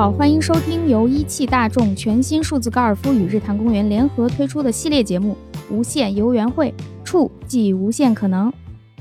好，欢迎收听由一汽大众全新数字高尔夫与日坛公园联合推出的系列节目《无限游园会》，触即无限可能。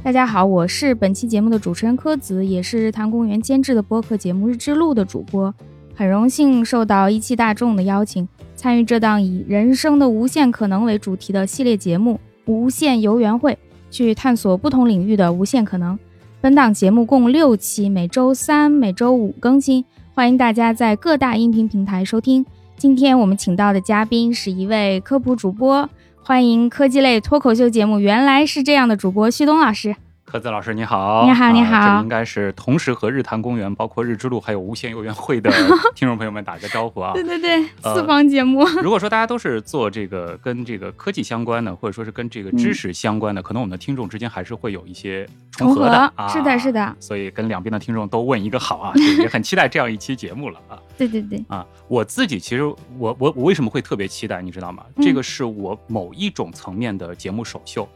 大家好，我是本期节目的主持人柯子，也是日坛公园监制的播客节目《日之路》的主播。很荣幸受到一汽大众的邀请，参与这档以人生的无限可能为主题的系列节目《无限游园会》，去探索不同领域的无限可能。本档节目共六期，每周三、每周五更新。欢迎大家在各大音频平台收听。今天我们请到的嘉宾是一位科普主播，欢迎科技类脱口秀节目《原来是这样的》主播旭东老师。柯子老师你好，你好你好，这应该是同时和日坛公园、包括日之路还有无限游园会的 听众朋友们打个招呼啊！对对对，四方节目。如果说大家都是做这个跟这个科技相关的，或者说是跟这个知识相关的，可能我们的听众之间还是会有一些重合的啊。是的，是的。所以跟两边的听众都问一个好啊，也很期待这样一期节目了啊。对对对。啊，我自己其实我我我为什么会特别期待，你知道吗？这个是我某一种层面的节目首秀。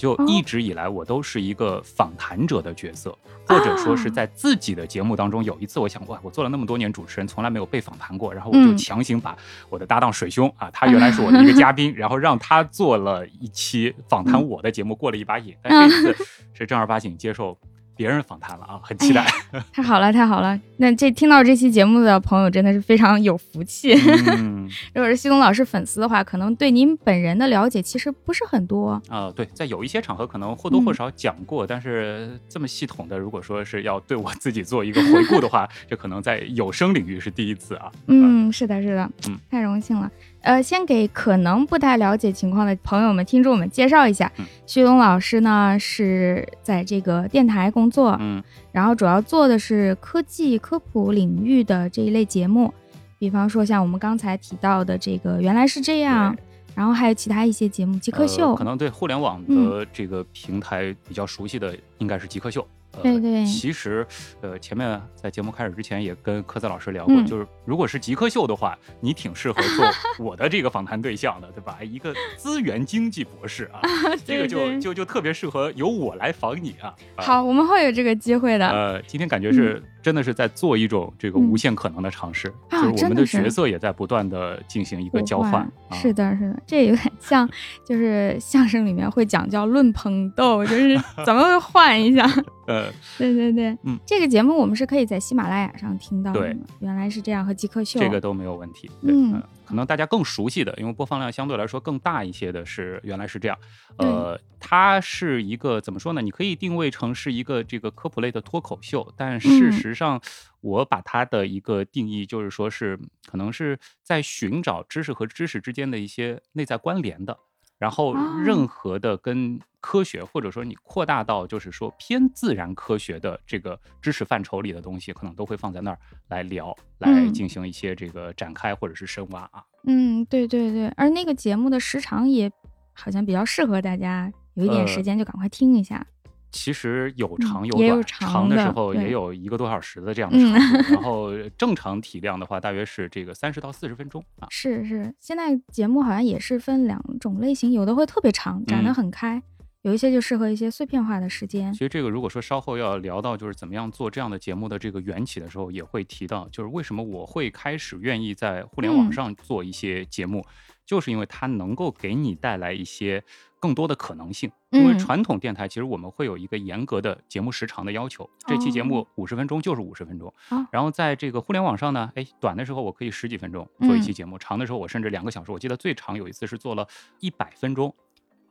就一直以来，我都是一个访谈者的角色，或者说是在自己的节目当中，有一次我想，哇，我做了那么多年主持人，从来没有被访谈过，然后我就强行把我的搭档水兄啊，他原来是我的一个嘉宾，然后让他做了一期访谈我的节目，过了一把瘾，但这次是正儿八经接受。别人访谈了啊，很期待。太好了，太好了！那这听到这期节目的朋友真的是非常有福气。如果是西东老师粉丝的话，可能对您本人的了解其实不是很多啊。对，在有一些场合可能或多或少讲过，但是这么系统的，如果说是要对我自己做一个回顾的话，这可能在有声领域是第一次啊。嗯，是的，是的，嗯，太荣幸了。呃，先给可能不太了解情况的朋友们、听众们介绍一下，徐东老师呢是在这个电台工作，嗯，然后主要做的是科技科普领域的这一类节目，比方说像我们刚才提到的这个原来是这样，然后还有其他一些节目，极客秀，可能对互联网的这个平台比较熟悉的应该是极客秀。对对，其实，呃，前面在节目开始之前也跟科子老师聊过，就是如果是极客秀的话，你挺适合做 我的这个访谈对象的，对吧？一个资源经济博士啊，这个就就就特别适合由我来访你啊。好，我们会有这个机会的。呃，今天感觉是。真的是在做一种这个无限可能的尝试，就是我们的角色也在不断的进行一个交换。是的，是的，这有点像，就是相声里面会讲叫论捧逗，就是 怎么会换一下？呃，对对对，嗯，这个节目我们是可以在喜马拉雅上听到的。原来是这样，和极客秀这个都没有问题。嗯。可能大家更熟悉的，因为播放量相对来说更大一些的是，原来是这样。呃，它是一个怎么说呢？你可以定位成是一个这个科普类的脱口秀，但事实上，我把它的一个定义就是说是可能是在寻找知识和知识之间的一些内在关联的。然后，任何的跟科学，或者说你扩大到就是说偏自然科学的这个知识范畴里的东西，可能都会放在那儿来聊，来进行一些这个展开或者是深挖啊。嗯，对对对，而那个节目的时长也好像比较适合大家，有一点时间就赶快听一下。其实有长有短，长的时候也有一个多小时的这样的长度，然后正常体量的话，大约是这个三十到四十分钟啊。是是，现在节目好像也是分两种类型，有的会特别长，展得很开，有一些就适合一些碎片化的时间。其实这个如果说稍后要聊到就是怎么样做这样的节目的这个缘起的时候，也会提到，就是为什么我会开始愿意在互联网上做一些节目，就是因为它能够给你带来一些。更多的可能性，因为传统电台其实我们会有一个严格的节目时长的要求，这期节目五十分钟就是五十分钟。然后在这个互联网上呢，哎，短的时候我可以十几分钟做一期节目，长的时候我甚至两个小时。我记得最长有一次是做了一百分钟，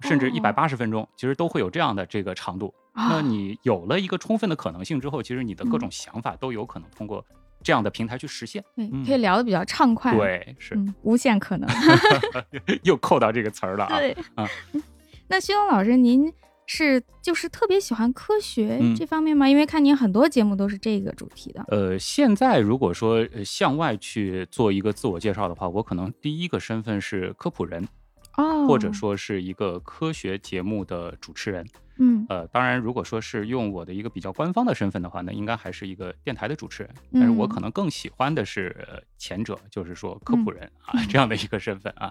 甚至一百八十分钟，其实都会有这样的这个长度。那你有了一个充分的可能性之后，其实你的各种想法都有可能通过这样的平台去实现。对，可以聊得比较畅快。对，是无限可能。又扣到这个词儿了啊！对啊。那徐东老师，您是就是特别喜欢科学这方面吗？因为看您很多节目都是这个主题的。呃，现在如果说向外去做一个自我介绍的话，我可能第一个身份是科普人，哦，或者说是一个科学节目的主持人。嗯，呃，当然，如果说是用我的一个比较官方的身份的话，那应该还是一个电台的主持人。但是我可能更喜欢的是前者，就是说科普人啊这样的一个身份啊。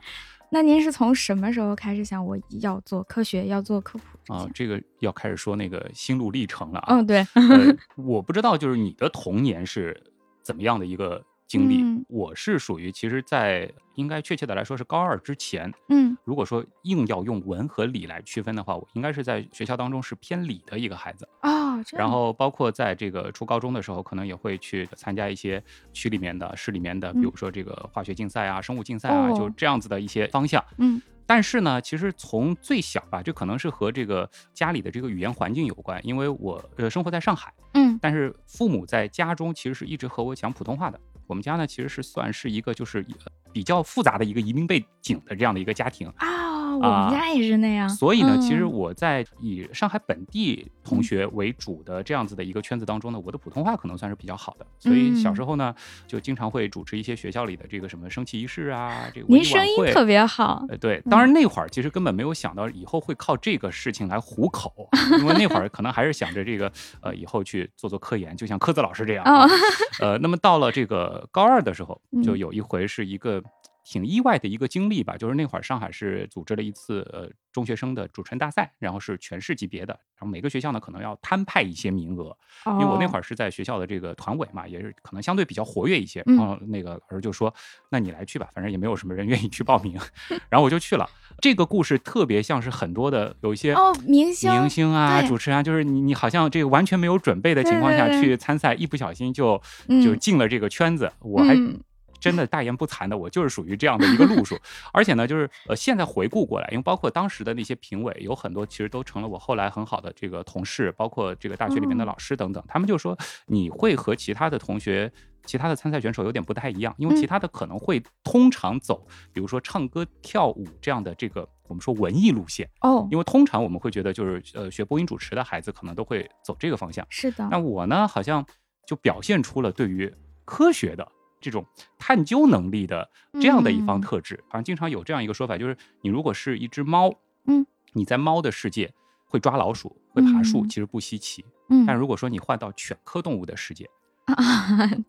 那您是从什么时候开始想我要做科学，要做科普啊？这个要开始说那个心路历程了啊。嗯，对。我不知道，就是你的童年是怎么样的一个经历。嗯我是属于其实，在应该确切的来说是高二之前，嗯如果说硬要用文和理来区分的话，我应该是在学校当中是偏理的一个孩子。哦，然后包括在这个初高中的时候，可能也会去参加一些区里面的、市里面的，比如说这个化学竞赛啊、生物竞赛啊，就这样子的一些方向。嗯但是呢，其实从最小吧，这可能是和这个家里的这个语言环境有关，因为我呃生活在上海，嗯但是父母在家中其实是一直和我讲普通话的。我们家呢，其实是算是一个就是比较复杂的一个移民背景的这样的一个家庭。啊，我们家也是那样。所以呢，嗯其实我在以上海本地同学为主的这样子的一个圈子当中呢，我的普通话可能算是比较好的。所以小时候呢，就经常会主持一些学校里的这个什么升旗仪式啊，这个文您。声音特别好，呃，对，当然那会儿其实根本没有想到以后会靠这个事情来糊口，因为那会儿可能还是想着这个呃以后去做做科研，就像科子老师这样。啊哦，呃，那么到了这个高二的时候，就嗯有一回是一个挺意外的一个经历吧，就是那会儿上海市组织了一次呃中学生的主持人大赛，然后是全市级别的，然后每个学校呢可能要摊派一些名额，因为我那会儿儿是在学校的这个团委嘛，也是可能相对比较活跃一些。嗯然后那个老师就说：“那你来去吧，反正也没有什么人愿意去报名。”然后我就去了。这个故事特别像是很多的有一些哦，明星明星啊、主持人啊，就是你你好像这个完全没有准备的情况下去参赛，一不小心就嗯就进了这个圈子。我还嗯真的大言不惭的，我就是属于这样的一个路数。而且呢，就是呃，现在回顾过来，因为包括当时的那些评委，有很多其实都成了我后来很好的这个同事，包括这个大学里面的哦老师等等，他们就说你会和其他的同学。其他的参赛选手有点不太一样，因为嗯其他的可能会通常走，比如说唱歌、跳舞这样的这个我们说文艺路线，哦，因为通常我们会觉得就是呃学播音主持的孩子可能都会走这个方向。是的，那我呢，好像就表现出了对于科学的这种探究能力的这样的一方嗯特质。好像经常有这样一个说法，就是你如果是一只猫，嗯，你在猫的世界会抓老鼠、会爬树，嗯其实不稀奇。嗯但如果说你换到犬科动物的世界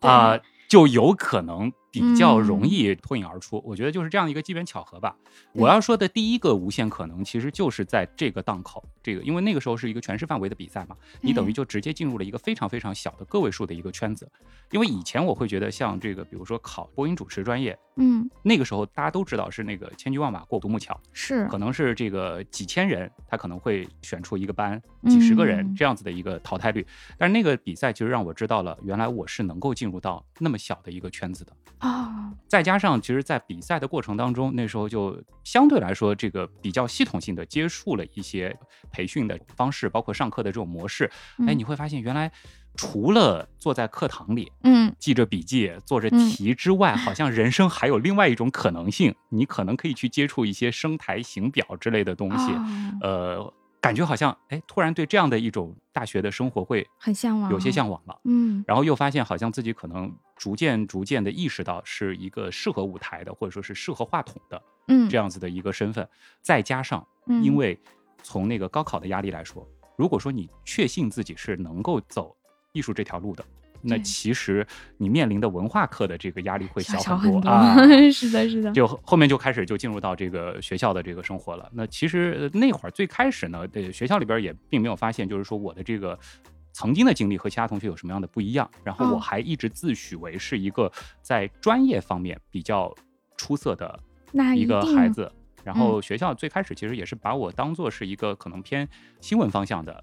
啊、就有可能比较容嗯易脱颖而出。我觉得就是这样一个机缘巧合吧。我要说的第一个无限可能，其实就是在这个档口，这个因为那个时候是一个全市范围的比赛嘛，你等于哎就直接进入了一个非常非常小的个位数的一个圈子。因为以前我会觉得像这个，比如说考播音主持专业，嗯那个时候大家都知道是那个千军万马过独木桥，是可能是这个几千人，他可能会选出一个班，几十个人嗯这样子的一个淘汰率。但是那个比赛其实让我知道了，原来我是能够进入到那么小的一个圈子的。啊，再加上，其实，在比赛的过程当中，那时候就相对来说，这个比较系统性的接触了一些培训的方式，包括上课的这种模式。哎，嗯你会发现，原来除了坐在课堂里嗯记着笔记、做着嗯题之外，好像人生还有另外一种可能性，你可能可以去接触一些声台形表之类的东西。哦呃，感觉好像，哎，突然对这样的一种大学的生活会很向往，有些，向往了。嗯。然后又发现好像自己可能逐渐逐渐的意识到是一个适合舞台的，或者说是适合话筒的嗯。这样子的一个身份，再加上嗯。因为从那个高考的压力来说，如果说你确信自己是能够走艺术这条路的，那其实你面临的文化课的这个压力会小小很多，多啊。是的，是的，就后面就开始就进入到这个学校的这个生活了。那其实呃那会儿最开始呢，对学校里边也并没有发现，就是说我的这个曾经的经历和其他同学有什么样的不一样。然后我哦还一直自诩为是一个在专业方面比较出色的一个孩子。然后学校最开始其实也是把我当做是一个可能偏新闻方向的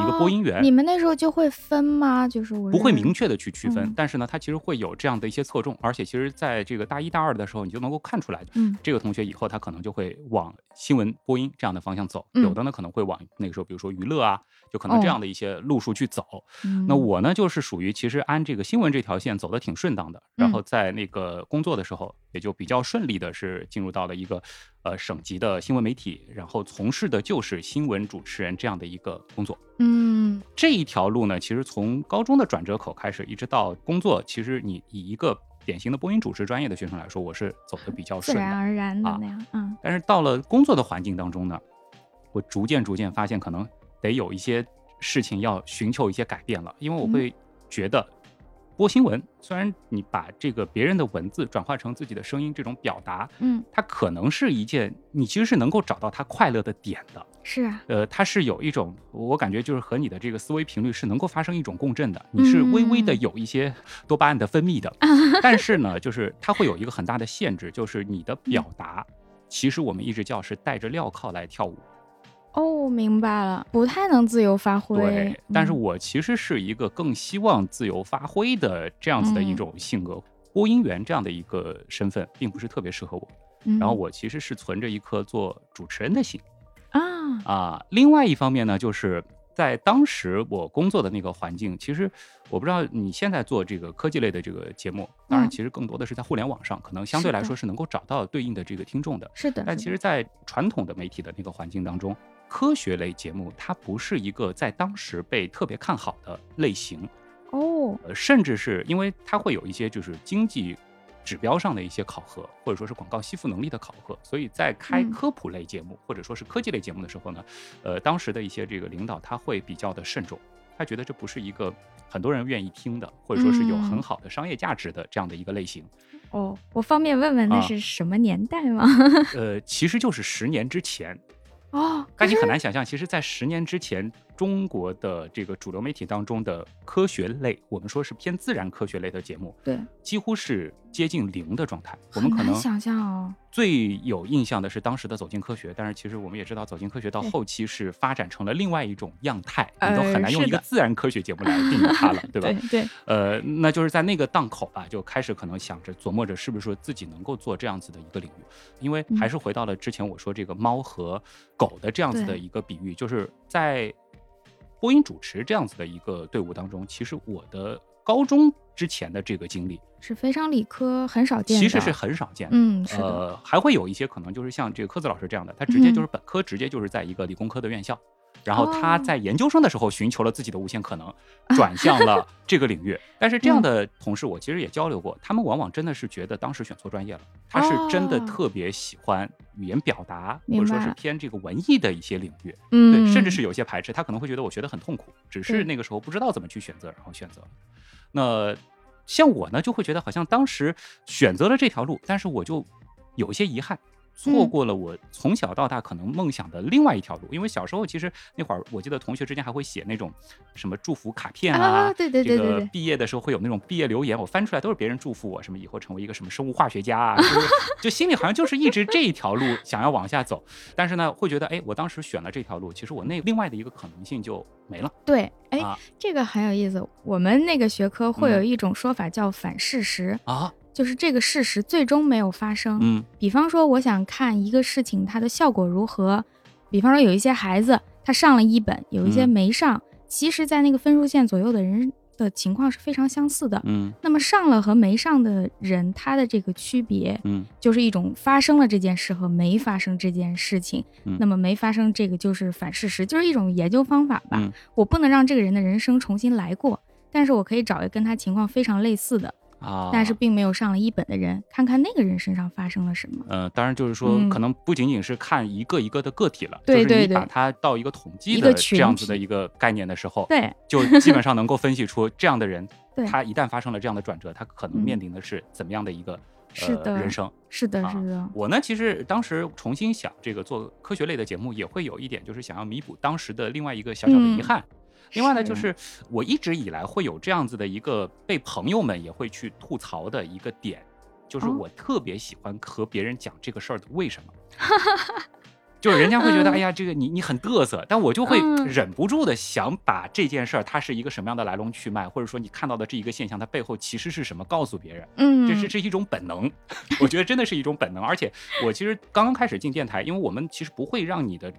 一个播音员。哦你们那时候就会分吗？就是我不会明确的去区分，嗯但是呢，它其实会有这样的一些侧重，而且其实在这个大一大二的时候，你就能够看出来，嗯这个同学以后他可能就会往新闻播音这样的方向走，嗯有的呢可能会往那个时候，比如说娱乐啊，就可能这哦样的一些路数去走。嗯那我呢，就是属于其实按这个新闻这条线走的挺顺当的，然嗯后在那个工作的时候，也就比较顺利的是进入到了一个呃省级的新闻媒体，然后从事的就是新闻主持人这样的一个工作。嗯这一条路呢，其实从高中的转折口开始，一直到工作，其实你以一个典型的播音主持专业的学生来说，我是走的比较顺自然。而然的啊那样，嗯但是到了工作的环境当中呢，我逐渐逐渐发现，可能得有一些事情要寻求一些改变了，因为我嗯会觉得。播新闻，虽然你把这个别人的文字转化成自己的声音，这种表达，嗯，它可能是一件你其实是能够找到它快乐的点的。是啊，呃，它是有一种，我感觉就是和你的这个思维频率是能够发生一种共振的，你是微微的有一些多巴胺的分泌的，但是呢，就是它会有一个很大的限制，就是你的表达，其实我们一直叫是带着镣铐来跳舞。哦，明白了，不太能自由发挥。对，但是嗯我其实是一个更希望自由发挥的这样子的一种性格。播音员这样的一个身份，并不是特别适合我。嗯然后我其实是存着一颗做主持人的心啊，啊。另外一方面呢，就是在当时我工作的那个环境，其实我不知道你现在做这个科技类的这个节目，当然嗯其实更多的是在互联网上，可能相对来说是能够找到对应的这个听众的，是的但其实，在传统的媒体的那个环境当中，科学类节目它不是一个在当时被特别看好的类型，哦，呃，甚至是因为它会有一些就是经济指标上的一些考核，或者说是广告吸附能力的考核，所以在开嗯科普类节目、或者说是科技类节目的时候呢，呃，当时的一些这个领导他会比较的慎重，他觉得这不是一个很多人愿意听的，或者说是有很嗯好的商业价值的这样的一个类型。哦，我方便问问那啊是什么年代吗？呃，其实就是十年之前，哦，但你很难想象，其实，在十年之前，中国的这个主流媒体当中的科学类，我们说是偏自然科学类的节目，对，几乎是接近零的状态。我们可能想象哦。最有印象的是当时的《走进科学》，但是其实我们也知道，《走进科学》到后期是发展成了另外一种样态，呃你都很难用一个自然科学节目来定义它了，对吧？对对，呃，那就是在那个档口吧，就开始可能想着琢磨着是不是说自己能够做这样子的一个领域，因为还是回到了之前我说这个猫和狗的这样子的一个比喻，就是在播音主持这样子的一个队伍当中，其实我的高中之前的这个经历是非常理科很少见的，其实是很少见的。嗯，是的，呃，还会有一些可能就是像这个科子老师这样的，他直接嗯。就是本科直接就是在一个理工科的院校，然后他哦在研究生的时候寻求了自己的无限可能，转向了 这个领域。但是这样嗯。的同事我其实也交流过，他们往往真的是觉得当时选错专业了，他是真的哦。特别喜欢语言表达，或者说是偏这个文艺的一些领域，嗯，对，甚至是有些排斥，他可能会觉得我学得很痛苦，只是那个时候不知道怎么去选择，然后选择了。那像我呢，就会觉得好像当时选择了这条路，但是我就有一些遗憾，错嗯过了我从小到大可能梦想的另外一条路。因为小时候其实那会儿，我记得同学之间还会写那种什么祝福卡片啊对对对这个对对毕业的时候会有那种毕业留言，我翻出来都是别人祝福我什么以后成为一个什么生物化学家啊，就是就心里好像就是一直这一条路想要往下走，但是呢，会觉得哎，我当时选了这条路，其实我那另外的一个可能性就没了。对，哎，啊这个很有意思。我们那个学科会有嗯一种说法叫反事实，啊，就是这个事实最终没有发生。嗯比方说，我想看一个事情它的效果如何。比方说，有一些孩子他上了一本，有一些嗯没上，其实，在那个分数线左右的人的情况是非常相似的。嗯那么上了和没上的人，他的这个区别，嗯就是一种发生了这件事和没发生这件事情。嗯那么没发生这个就是反事实，就是一种研究方法吧。嗯我不能让这个人的人生重新来过，但是我可以找一个跟他情况非常类似的，啊，但是并没有上了一本的人，看看那个人身上发生了什么。呃，当然就是说，嗯可能不仅仅是看一个一个的个体了，对对对就是你把它到一个统计的这样子的一个概念的时候，对就基本上能够分析出这样的人，对他一旦发生了这样的转折，他可能嗯面临的是怎么样的一个、是的呃、人生。是的，啊是的，我呢，其实当时重新想这个做科学类的节目，也会有一点就是想要弥补当时的另外一个小小的遗嗯憾。另外呢，就是是我一直以来会有这样子的一个被朋友们也会去吐槽的一个点，就是哦我特别喜欢和别人讲这个事儿的为什么。就是人家会觉得，嗯哎呀，这个你你很嘚瑟，但我就会嗯忍不住的想把这件事儿它是一个什么样的来龙去脉，或者说你看到的这一个现象，它背后其实是什么，告诉别人。嗯，这是是一种本能，我觉得真的是一种本能。而且我其实刚刚开始进电台，因为我们其实不会让你的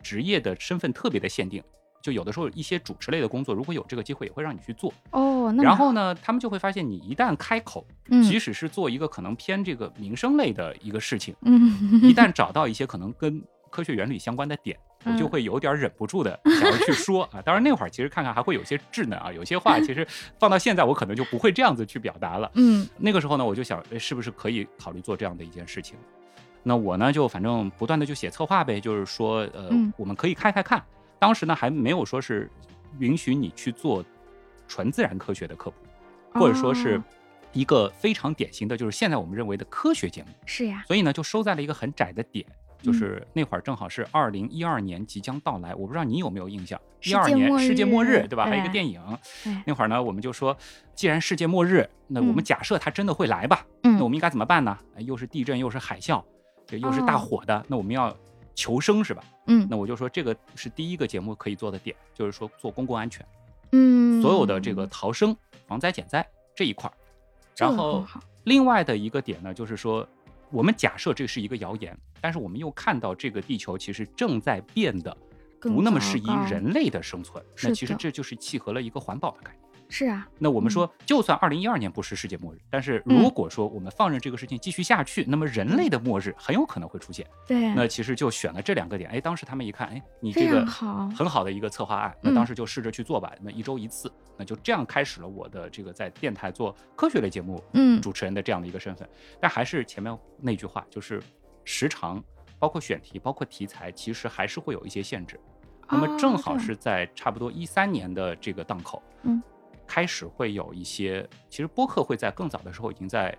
职业的身份特别的限定，就有的时候一些主持类的工作，如果有这个机会，也会让你去做。哦，那然后呢，他们就会发现你一旦开口，嗯即使是做一个可能偏这个民生类的一个事情，嗯，一旦找到一些可能跟科学原理相关的点，我就嗯会有点忍不住的想要去说啊。当然那会儿其实看看还会有些稚嫩啊，有些话其实放到现在我可能就不会这样子去表达了。嗯那个时候呢，我就想，哎，是不是可以考虑做这样的一件事情？那我呢，就反正不断的就写策划呗，就是说，呃，嗯我们可以开开看。当时呢，还没有说是允许你去做纯自然科学的科普，或者说是哦一个非常典型的，就是现在我们认为的科学节目。是呀，所以呢，就收在了一个很窄的点。就是那会儿正好是二零一二年即将到来，我不知道你有没有印象，一世二年世界末日对吧？还有一个电影，那会儿呢，我们就说，既然世界末日，那我们嗯假设它真的会来吧，嗯那我们应该怎么办呢？哎又是地震，又是海啸，这又是大哦火的，那我们要求生是吧？嗯那我就说这个是第一个节目可以做的点，就是说做公共安全，嗯，所有的这个逃生、防灾减灾这一块儿。这个然后另外的一个点呢，就是说，我们假设这是一个谣言，但是我们又看到这个地球其实正在变得不那么适宜人类的生存。那其实这就是契合了一个环保的概念。是啊，那我们说，就算二零一二年不是世界末日，但是如嗯果说我们放任这个事情继续下去，那么人类的末日很有可能会出现。对，那其实就选了这两个点。哎，当时他们一看，哎，你这个好很好的一个策划案，那嗯当时就试着去做吧。那一周一次，那就这样开始了我的这个在电台做科学类节目嗯主持人的这样的一个身份。但还是前面那句话，就是时长，包括选题，包括题材，其实还是会有一些限制。那么哦正好是在差不多一三年的这个档口，嗯，开始会有一些，其实播客会在更早的时候已经在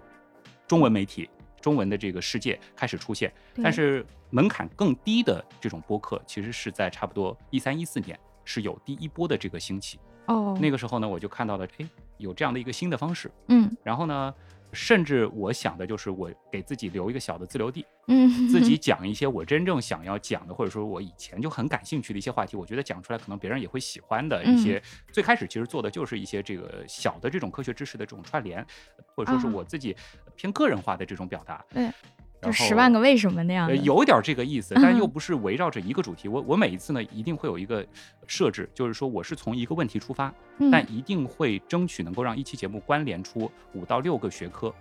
中文媒体、中文的这个世界开始出现，但是门槛更低的这种播客，其实是在差不多一三一四年是有第一波的这个兴起。哦，那个时候呢，我就看到了，哎，有这样的一个新的方式。嗯然后呢，甚至我想的就是我给自己留一个小的自留地，嗯，自己 讲一些我真正想要讲的，或者说我以前就很感兴趣的一些话题，我觉得讲出来可能别人也会喜欢的一些。最开始其实做的就是一些这个小的这种科学知识的这种串联，或者说是啊我自己偏个人化的这种表达。对，就然十万后个为什么那样有点儿这个意思，但又嗯不是围绕着一个主题。我我每一次呢，一定会有一个设置，就是说我是从一个问题出发，嗯但一定会争取能够让一期节目关联出五到六个学科，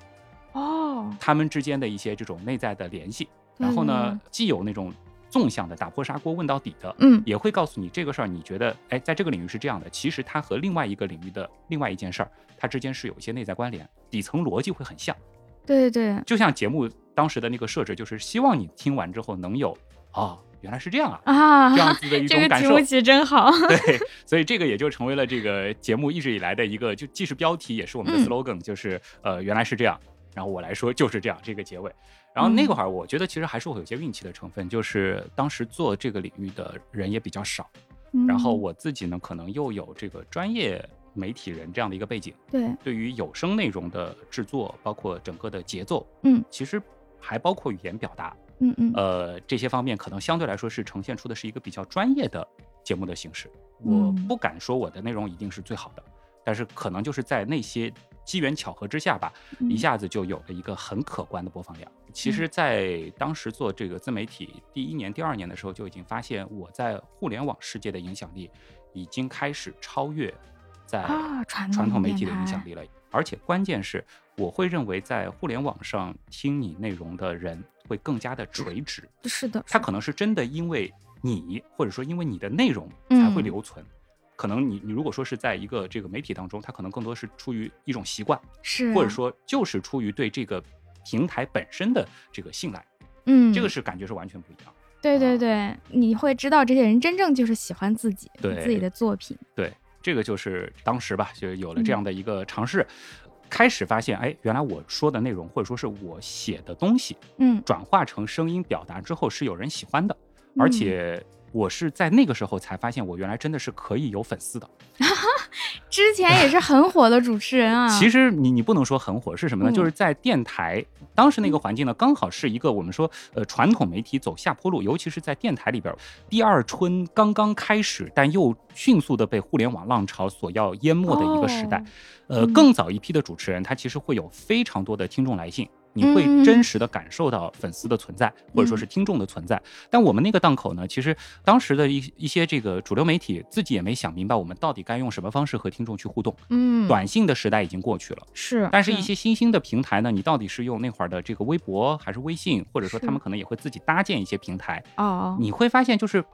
哦，他们之间的一些这种内在的联系。然后呢对，既有那种纵向的打破砂锅问到底的，嗯也会告诉你这个事儿，你觉得哎，在这个领域是这样的，其实它和另外一个领域的另外一件事儿，它之间是有一些内在关联，底层逻辑会很像。对对对就像节目当时的那个设置，就是希望你听完之后能有哦，原来是这样啊，啊，这样子的一种 感受个题目。其实真好，对，所以这个也就成为了这个节目一直以来的一个，就既是标题，也是我们的嗯。slogan，、就是呃原来是这样，然后我来说就是这样这个结尾。然后那嗯。个会儿，我觉得其实还是会有些运气的成分，就是当时做这个领域的人也比较少，然后嗯我自己呢可能又有这个专业媒体人这样的一个背景，对，对于有声内容的制作，包括整个的节奏，嗯，其实还包括语言表达，嗯嗯呃，这些方面可能相对来说是呈现出的是一个比较专业的节目的形式。我嗯不敢说我的内容一定是最好的，但是可能就是在那些机缘巧合之下吧，嗯一下子就有了一个很可观的播放量。其实，在当时做这个自媒体第一年、第二年的时候，就已经发现我在互联网世界的影响力已经开始超越在啊传统媒体的影响力了。而且关键是，我会认为在互联网上听你内容的人会更加的垂直，是的，他可能是真的因为你，或者说因为你的内容才会嗯留存。可能你你如果说是在一个这个媒体当中，它可能更多是出于一种习惯，是，或者说就是出于对这个平台本身的这个信赖，嗯，这个是感觉是完全不一样。对对啊。对，你会知道这些人真正就是喜欢自己对自己的作品，对，这个就是当时吧，就有了嗯。这样的一个尝试，开始发现，哎，原来我说的内容或者说是我写的东西，嗯转化成声音表达之后是有人喜欢的，嗯而且我是在那个时候才发现，我原来真的是可以有粉丝的。之前也是很火的主持人啊，其实你你不能说很火是什么呢？嗯就是在电台当时那个环境呢，刚好是一个我们说呃传统媒体走下坡路，尤其是在电台里边，第二春刚刚开始，但又迅速的被互联网浪潮所要淹没的一个时代。哦呃，嗯更早一批的主持人，他其实会有非常多的听众来信。你会真实的感受到粉丝的存在，或者说是听众的存在。但我们那个档口呢，其实当时的一一些这个主流媒体自己也没想明白，我们到底该用什么方式和听众去互动。嗯短信的时代已经过去了，是，但是一些新兴的平台呢，你到底是用那会儿的这个微博还是微信，或者说他们可能也会自己搭建一些平台，哦，你会发现就是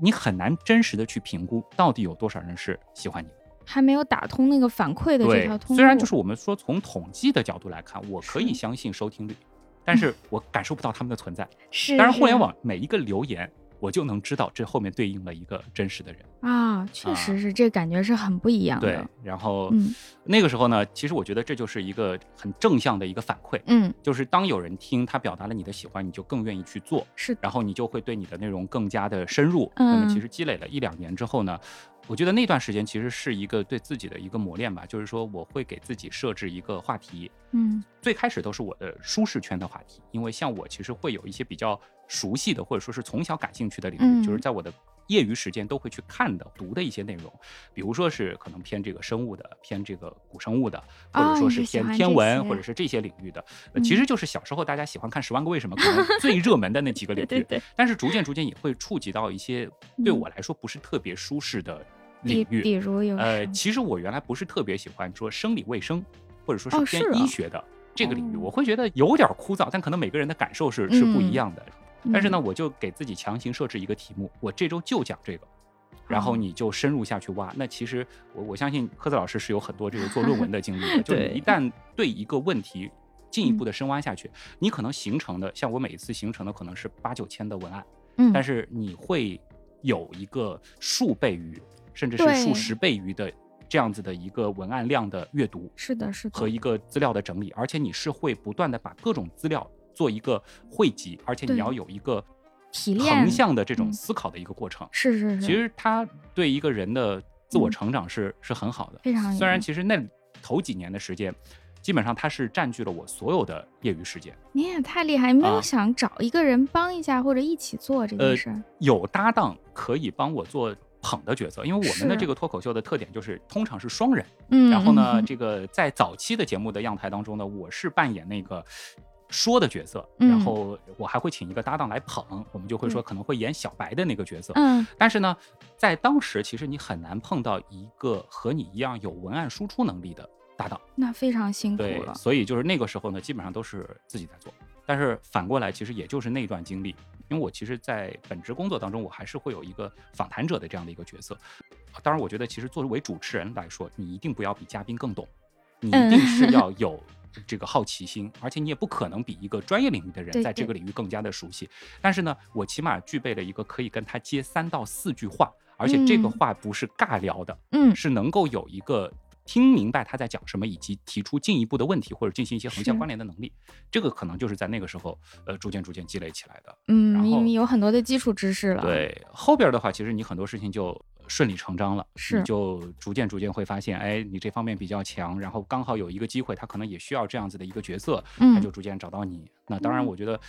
你很难真实的去评估到底有多少人是喜欢你的。还没有打通那个反馈的这条，通路，虽然就是我们说从统计的角度来看，我可以相信收听率，但是我感受不到他们的存在。是，当然，互联网每一个留言我就能知道这后面对应了一个真实的人。啊，确实是，这感觉是很不一样的。对，然后嗯那个时候呢，其实我觉得这就是一个很正向的一个反馈，嗯，就是当有人听他表达了你的喜欢，你就更愿意去做，是，然后你就会对你的内容更加的深入。嗯那么其实积累了一两年之后呢，我觉得那段时间其实是一个对自己的一个磨练吧，就是说我会给自己设置一个话题，嗯。最开始都是我的舒适圈的话题，因为像我其实会有一些比较熟悉的，或者说是从小感兴趣的领域，嗯就是在我的业余时间都会去看的、读的一些内容，比如说是可能偏这个生物的、偏这个古生物的，或者说是偏天文或者是这些领域的。呃其嗯。实就是小时候大家喜欢看《十万个为什么》，可能最热门的那几个领 域。对对对但是逐渐逐渐也会触及到一些对嗯我来说不是特别舒适的比领域。比如有呃，其实我原来不是特别喜欢说生理卫生，或者说哦是偏医学的这个领域，哦我会觉得有点枯燥，但可能每个人的感受是是不一嗯样的。但是呢，嗯我就给自己强行设置一个题目，我这周就讲这个。然后哦你就深入下去挖，那其实我我相信科子老师是有很多这个做论文的经历的，就你一旦对一个问题进一步嗯的深挖下去，你可能形成的，像我每一次形成的可能是八九千的文案，嗯，但是你会有一个数倍于，甚至是数十倍于的这样子的一个文案量的阅读是的，是的，和一个资料的整理，而且你是会不断的把各种资料做一个汇集，而且你要有一个提炼横向的这种嗯思考的一个过程。是是是，其实它对一个人的自我嗯成长是、是很好的。非常虽然其实那头几年的时间，基本上它是占据了我所有的业余时间。你也太厉害，没有啊想找一个人帮一下或者一起做这件呃事儿。有搭档可以帮我做捧的角色，因为我们的这个脱口秀的特点就是通常是双人。嗯，然后呢，嗯这个在早期的节目的样台当中呢，我是扮演那个。说的角色，嗯然后我还会请一个搭档来捧，我们就会说可能会演小白的那个角色。嗯但是呢，在当时其实你很难碰到一个和你一样有文案输出能力的搭档。那非常辛苦，了。所以就是那个时候呢，基本上都是自己在做。但是反过来，其实也就是那段经历，因为我其实，在本职工作当中，我还是会有一个访谈者的这样的一个角色。当然，我觉得其实作为主持人来说，你一定不要比嘉宾更懂，你一定是嗯 要有这个好奇心，而且你也不可能比一个专业领域的人在这个领域更加的熟悉。但是呢，我起码具备了一个可以跟他接三到四句话，而且这个嗯话不是尬聊的，嗯，是能够有一个听明白他在讲什么，以及提出进一步的问题或者进行一些横向关联的能力。这个可能就是在那个时候，呃，逐渐逐渐积累起来的。嗯，然后你你有很多的基础知识了。，对，后边的话，其实你很多事情就顺理成章了，是你就逐渐逐渐会发现，哎，你这方面比较强，然后刚好有一个机会，他可能也需要这样子的一个角色，他嗯就逐渐找到你。那当然，嗯我觉得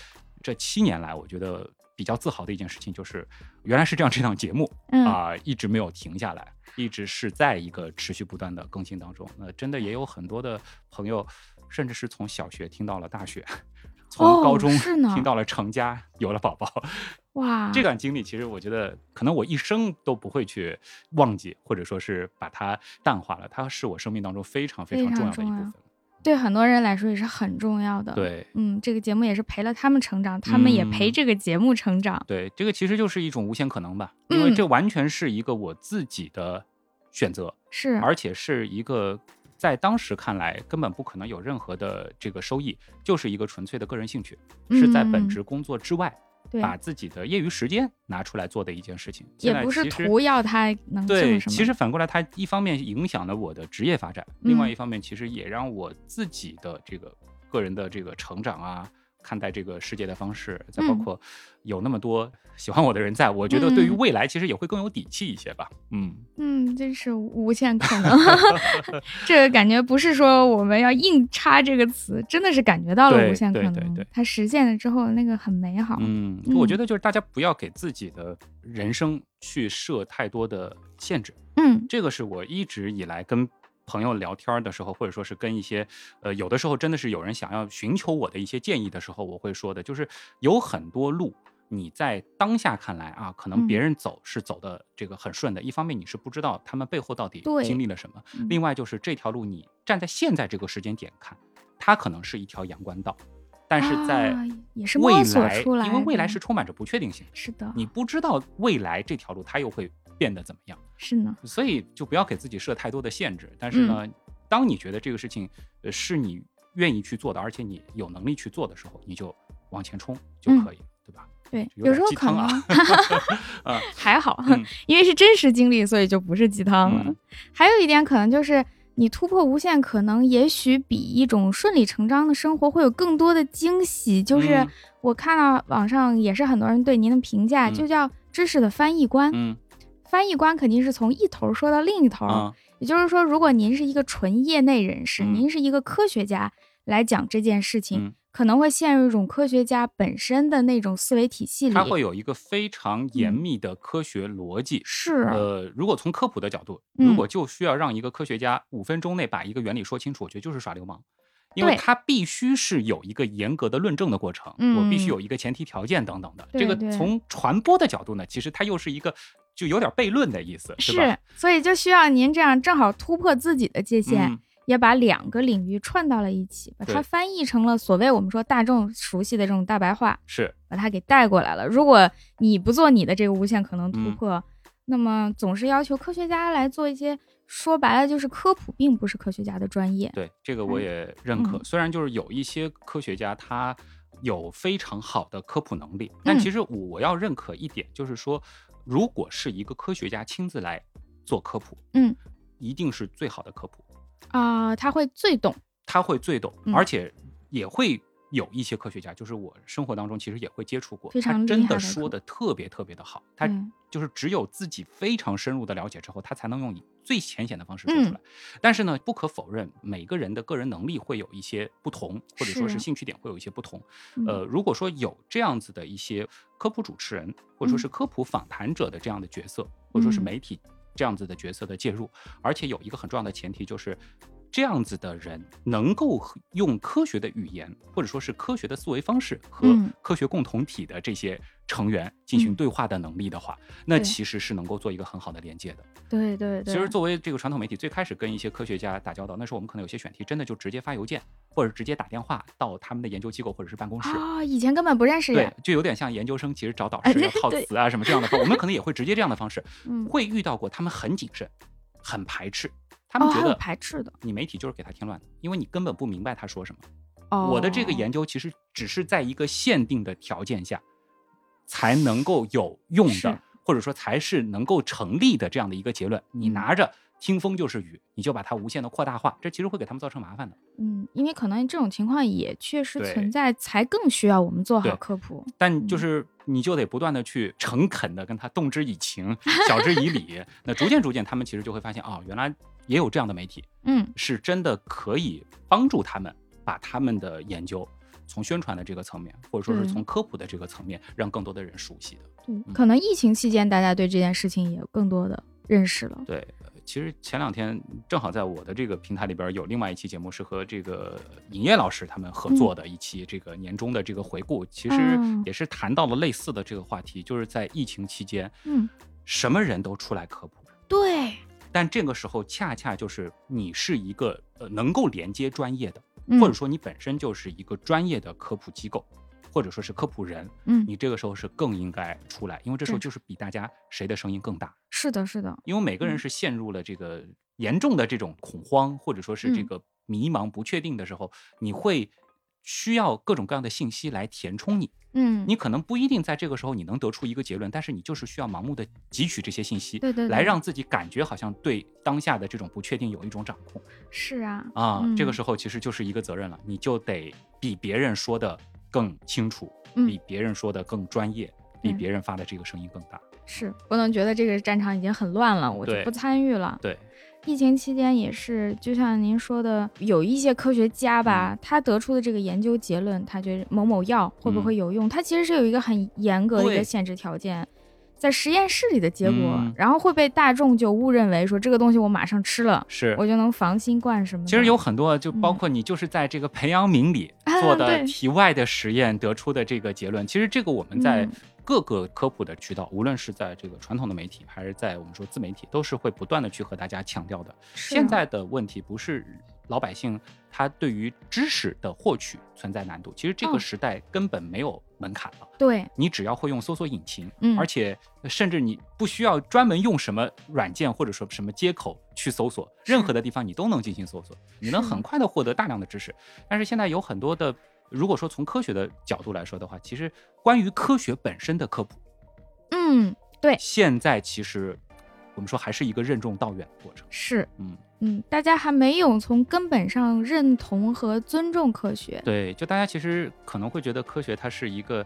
这七年来，我觉得比较自豪的一件事情就是，原来是这样，这档节目嗯啊、一直没有停下来，一直是在一个持续不断的更新当中。那真的也有很多的朋友，甚至是从小学听到了大学，从哦高中听到了成家，有了宝宝。哇，这段经历，其实我觉得可能我一生都不会去忘记，或者说是把它淡化了。它是我生命当中非常非非常重要的一部分。对很多人来说也是很重要的。，对嗯，这个节目也是陪了他们成长，他们也陪嗯这个节目成长。对，这个其实就是一种无限可能吧，因为嗯这完全是一个我自己的选择，是，而且是一个在当时看来根本不可能有任何的这个收益，就是一个纯粹的个人兴趣，是在本嗯职工作之外，对，把自己的业余时间拿出来做的一件事情。也不是图要他能挣对。其实反过来，它一方面影响了我的职业发展，另外嗯一方面其实也让我自己的这个个人的这个成长啊，看待这个世界的方式，再包嗯括有那么多喜欢我的人在，我觉得对于嗯未来其实也会更有底气一些吧。嗯，嗯，这是无限可能。这个感觉不是说我们要硬插这个词，真的是感觉到了无限可能。对对对它实现了之后，那个很美好。嗯，嗯我觉得就是大家不要给自己的人生去设太多的限制。嗯这个是我一直以来跟朋友聊天的时候，或者说是跟一些呃，有的时候真的是有人想要寻求我的一些建议的时候，我会说的，就是有很多路。你在当下看来啊，可能别嗯。人走是走的这个很顺的，一方面你是不知道他们背后到底经历了什么，嗯。另外就是这条路你站在现在这个时间点看，它可能是一条阳关道，但是在未来因为未来是充满着不确定性，是的，你不知道未来这条路它又会变得怎么样。是呢，所以就不要给自己设太多的限制。但是呢，当你觉得这个事情呃是你愿意去做的，而且你有能力去做的时候，你就往前冲就可以，对吧？对，有有时候可能 啊 还好，嗯因为是真实经历，所以就不是鸡汤了。嗯还有一点可能就是。你突破无限可能，也许比一种顺理成章的生活会有更多的惊喜。就是嗯我看到网上也是很多人对您的评价，嗯就叫知识的翻译官。嗯翻译官肯定是从一头说到另一头，啊。也就是说，如果您是一个纯业内人士，嗯。您是一个科学家来讲这件事情，嗯。可能会陷入一种科学家本身的那种思维体系里。它会有一个非常严嗯密的科学逻辑。是，呃，如果从科普的角度，嗯。如果就需要让一个科学家五分钟内把一个原理说清楚，我觉得就是耍流氓，因为它必须是有一个严格的论证的过程，我必须嗯有一个前提条件等等的。这个从传播的角度呢，其实它又是一个就有点悖论的意思，是吧？所以就需要您这样正好突破自己的界限，嗯也把两个领域串到了一起，把它翻译成了所谓我们说大众熟悉的这种大白话，是，把它给带过来了。如果你不做你的这个无限可能突嗯破，那么总是要求科学家来做一些，说白了就是科普，并不是科学家的专业。对这个我嗯也认可。嗯虽然就是有一些科学家他有非常好的科普能力，但嗯其实我要认可一点，就是说，如果是一个科学家亲自来做科普，嗯，一定是最好的科普。啊、他会最懂。他会最懂，嗯而且也会有一些科学家，就是我生活当中其实也会接触过，他真的说的特别特别的好，他嗯就是只有自己非常深入的了解之后，他才能用以最浅显的方式说嗯出来。但是呢，不可否认，每个人的个人能力会有一些不同，或者说是是兴趣点会有一些不同。嗯呃，如果说有这样子的一些科普主持人，或者说是嗯科普访谈者的这样的角色，或者说是嗯媒体这样子的角色的介入，而且有一个很重要的前提就是。这样子的人能够用科学的语言，或者说是科学的思维方式和嗯。科学共同体的这些成员进行嗯对话的能力的话，那其实是能够做一个很好的连接的。对对对，其实作为这个传统媒体，最开始跟一些科学家打交道，那时候我们可能有些选题真的就直接发邮件，或者直接打电话到他们的研究机构或者是办公室。啊、以前根本不认识对，，就有点像研究生其实找导哎师要套词啊什么这样的方，我们可能也会直接这样的方式，嗯，会遇到过他们很谨慎、很排斥，他们觉得排斥的。你媒体就是给他添乱的，因为你根本不明白他说什么。哦，我的这个研究其实只是在一个限定的条件下才能够有用的，或者说才是能够成立的这样的一个结论。你嗯拿着听风就是雨，你就把它无限的扩大化，这其实会给他们造成麻烦的。嗯，因为可能这种情况也确实存在，才更需要我们做好科普。但就嗯是你就得不断的去诚恳的跟他动之以情，晓之以理。那逐渐逐渐，他们其实就会发现，哦，原来也有这样的媒体，嗯是真的可以帮助他们把他们的研究从宣传的这个层面，或者说是从科普的这个层面，让更多的人熟悉的。对，可能疫情期间大家对这件事情也有更多的认识了。对，呃其实前两天正好在我的这个平台里边有另外一期节目，是和这个尹烨老师他们合作的一期这个年终的这个回顾，其实嗯。也是谈到了类似的这个话题，就是在疫情期间，嗯，什么人都出来科普。对，但这个时候恰恰就是你是一个呃能够连接专业的，嗯。或者说你本身就是一个专业的科普机构，或者说是科普人，嗯，你这个时候是更应该出来，因为这时候就是比大家谁的声音更大。是的，是的，因为每个人嗯。是陷入了这个严重的这种恐慌，或者说是这嗯。个迷茫、不确定的时候，你会需要各种各样的信息来填充你。嗯，你可能不一定在这个时候你能得出一个结论，但是你就是需要盲目的汲取这些信息，对对对。来让自己感觉好像对当下的这种不确定有一种掌控。是啊，啊。这个嗯。时候其实就是一个责任了，你就得比别人说的更清楚，嗯。比别人说的更专业，比别人发的这个声音更大。是不能觉得这个战场已经很乱了，我就不参与了。对，疫情期间也是，就像您说的，有一些科学家嗯。吧，他得出的这个研究结论，他觉得某某药会不会有用，他其实是有一个很严格的一个限制条件，在实验室里的结果，嗯然后会被大众就误认为说这个东西我马上吃了，是我就能防新冠什么的。其实有很多，就包嗯括你就是在这个培养皿里啊做的对体外的实验得出的这个结论。其实这个我们在嗯各个科普的渠道，无论是在这个传统的媒体，还是在我们说自媒体，都是会不断的去和大家强调的。是现在的问题不是老百姓他对于知识的获取存在难度，其实这个哦时代根本没有门槛了。对，你只要会用搜索引擎，嗯而且甚至你不需要专门用什么软件或者说什么接口去搜索，任何的地方你都能进行搜索，你能很快的获得大量的知识。但是现在有很多的如果说从科学的角度来说的话，其实关于科学本身的科普，嗯，对，现在其实我们说还是一个任重道远的过程。是，嗯嗯，大家还没有从根本上认同和尊重科学。对，就大家其实可能会觉得科学它是一个。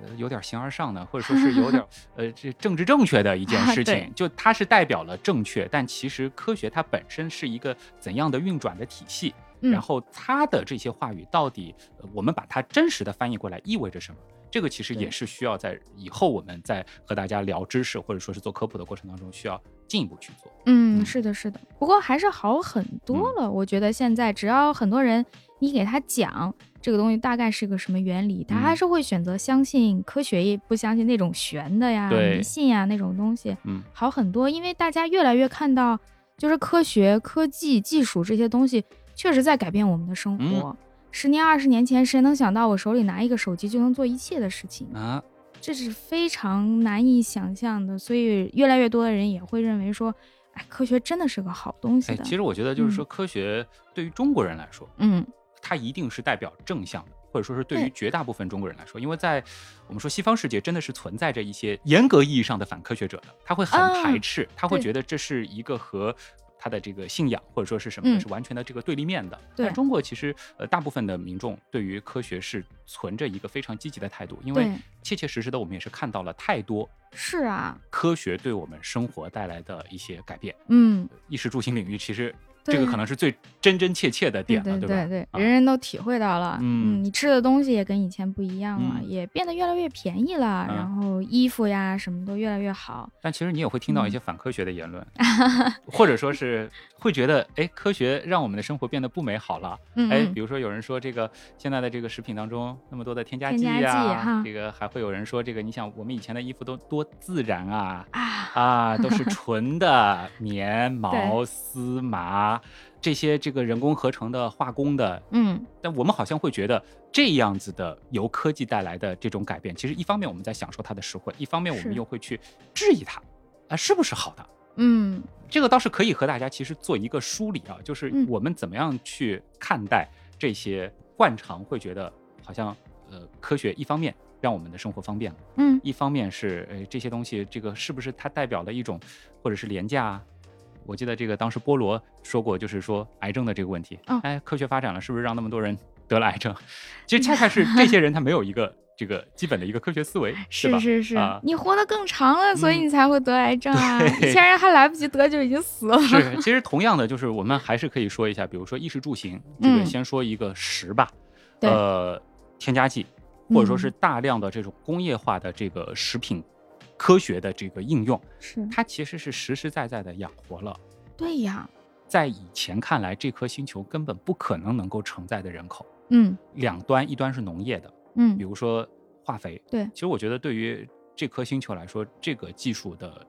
呃，有点形而上的，或者说是有点 呃，这政治正确的一件事情，就它是代表了正确，但其实科学它本身是一个怎样的运转的体系？然后它的这些话语到底，我们把它真实的翻译过来意味着什么？这个其实也是需要在以后我们在和大家聊知识或者说是做科普的过程当中需要进一步去做。嗯，是的，是的。不过还是好很多了，我觉得现在只要很多人你给他讲。这个东西大概是个什么原理？他还是会选择相信科学，也不相信那种玄的呀、迷信呀那种东西。嗯，好很多，因为大家越来越看到，就是科学、科技、技术这些东西确实在改变我们的生活。十年、二十年前，谁能想到我手里拿一个手机就能做一切的事情啊？这是非常难以想象的。所以，越来越多的人也会认为说，哎，科学真的是个好东西的。其实，我觉得就是说，科学对于中国人来说，嗯。它一定是代表正向的，或者说是对于绝大部分中国人来说，因为在我们说西方世界，真的是存在着一些严格意义上的反科学者的，他会很排斥，他会觉得这是一个和他的这个信仰或者说是什么是完全的这个对立面的。但中国其实呃大部分的民众对于科学是存着一个非常积极的态度，因为切切实实的我们也是看到了太多是啊科学对我们生活带来的一些改变。嗯，衣食住行领域其实。这个可能是最真真切切的点了，对吧？对对，人人都体会到了。嗯，你吃的东西也跟以前不一样了，也变得越来越便宜了。然后衣服呀，什么都越来越好。但其实你也会听到一些反科学的言论，或者说是会觉得，哎，科学让我们的生活变得不美好了。哎，比如说有人说，这个现在的这个食品当中那么多的添加剂呀，这个还会有人说，这个你想，我们以前的衣服都多自然啊啊，都是纯的 棉毛丝麻。这些这个人工合成的化工的，嗯，但我们好像会觉得这样子的由科技带来的这种改变，其实一方面我们在享受它的实惠，一方面我们又会去质疑它，啊，是不是好的？嗯，这个倒是可以和大家其实做一个梳理啊，就是我们怎么样去看待这些惯常会觉得好像呃科学一方面让我们的生活方便了，嗯，一方面是呃这些东西这个是不是它代表了一种或者是廉价？我记得这个当时波罗说过，就是说癌症的这个问题。哎，科学发展了，是不是让那么多人得了癌症？其实恰恰是 这些人他没有一个这个基本的一个科学思维，是是是，你活得更长了，所以你才会得癌症啊！以前人还来不及得就已经死了。是，其实同样的，就是我们还是可以说一下，比如说衣食住行，这个先说一个食吧，呃，添加剂或者说是大量的这种工业化的这个食品。科学的这个应用，是它其实是实实在在的养活了。对呀，在以前看来，这颗星球根本不可能能够承载的人口。嗯，两端一端是农业的，嗯，比如说化肥。对，其实我觉得对于这颗星球来说，这个技术的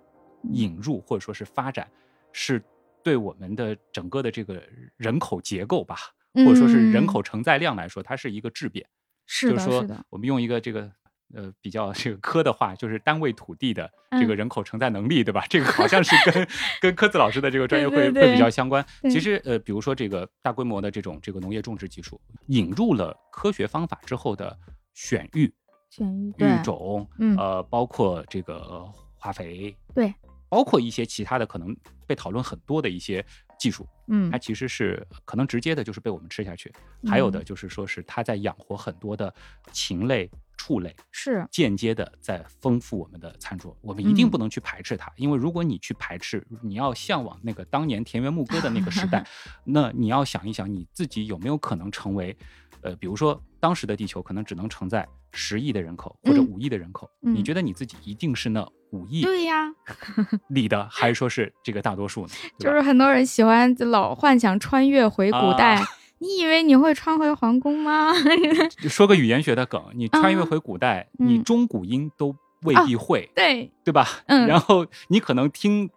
引入或者说是发展，是对我们的整个的这个人口结构吧，或者说是人口承载量来说，它是一个质变。是的，是的。我们用一个这个。呃，比较这个科的话，就是单位土地的这个人口承载能力，对吧？这个好像是跟 跟科子老师的这个专业会会比较相关。其实，呃，比如说这个大规模的这种这个农业种植技术，引入了科学方法之后的选育、选育育种，呃，包括这个化肥，对，包括一些其他的可能被讨论很多的一些技术，嗯，它其实是可能直接的就是被我们吃下去，还有的就是说是它在养活很多的禽类。畜类是。间接的在丰富我们的餐桌，我们一定不能去排斥它，因为如果你去排斥，你要向往那个当年田园牧歌的那个时代，那你要想一想你自己有没有可能成为，呃，比如说当时的地球可能只能承载十亿的人口或者五亿的人口，你觉得你自己一定是那五亿对呀 里的，还是说是这个大多数呢？就是很多人喜欢老幻想穿越回古代。你以为你会穿回皇宫吗？说个语言学的梗，你穿越回古代，你中古音都未必会，对对吧？嗯，然后你可能听。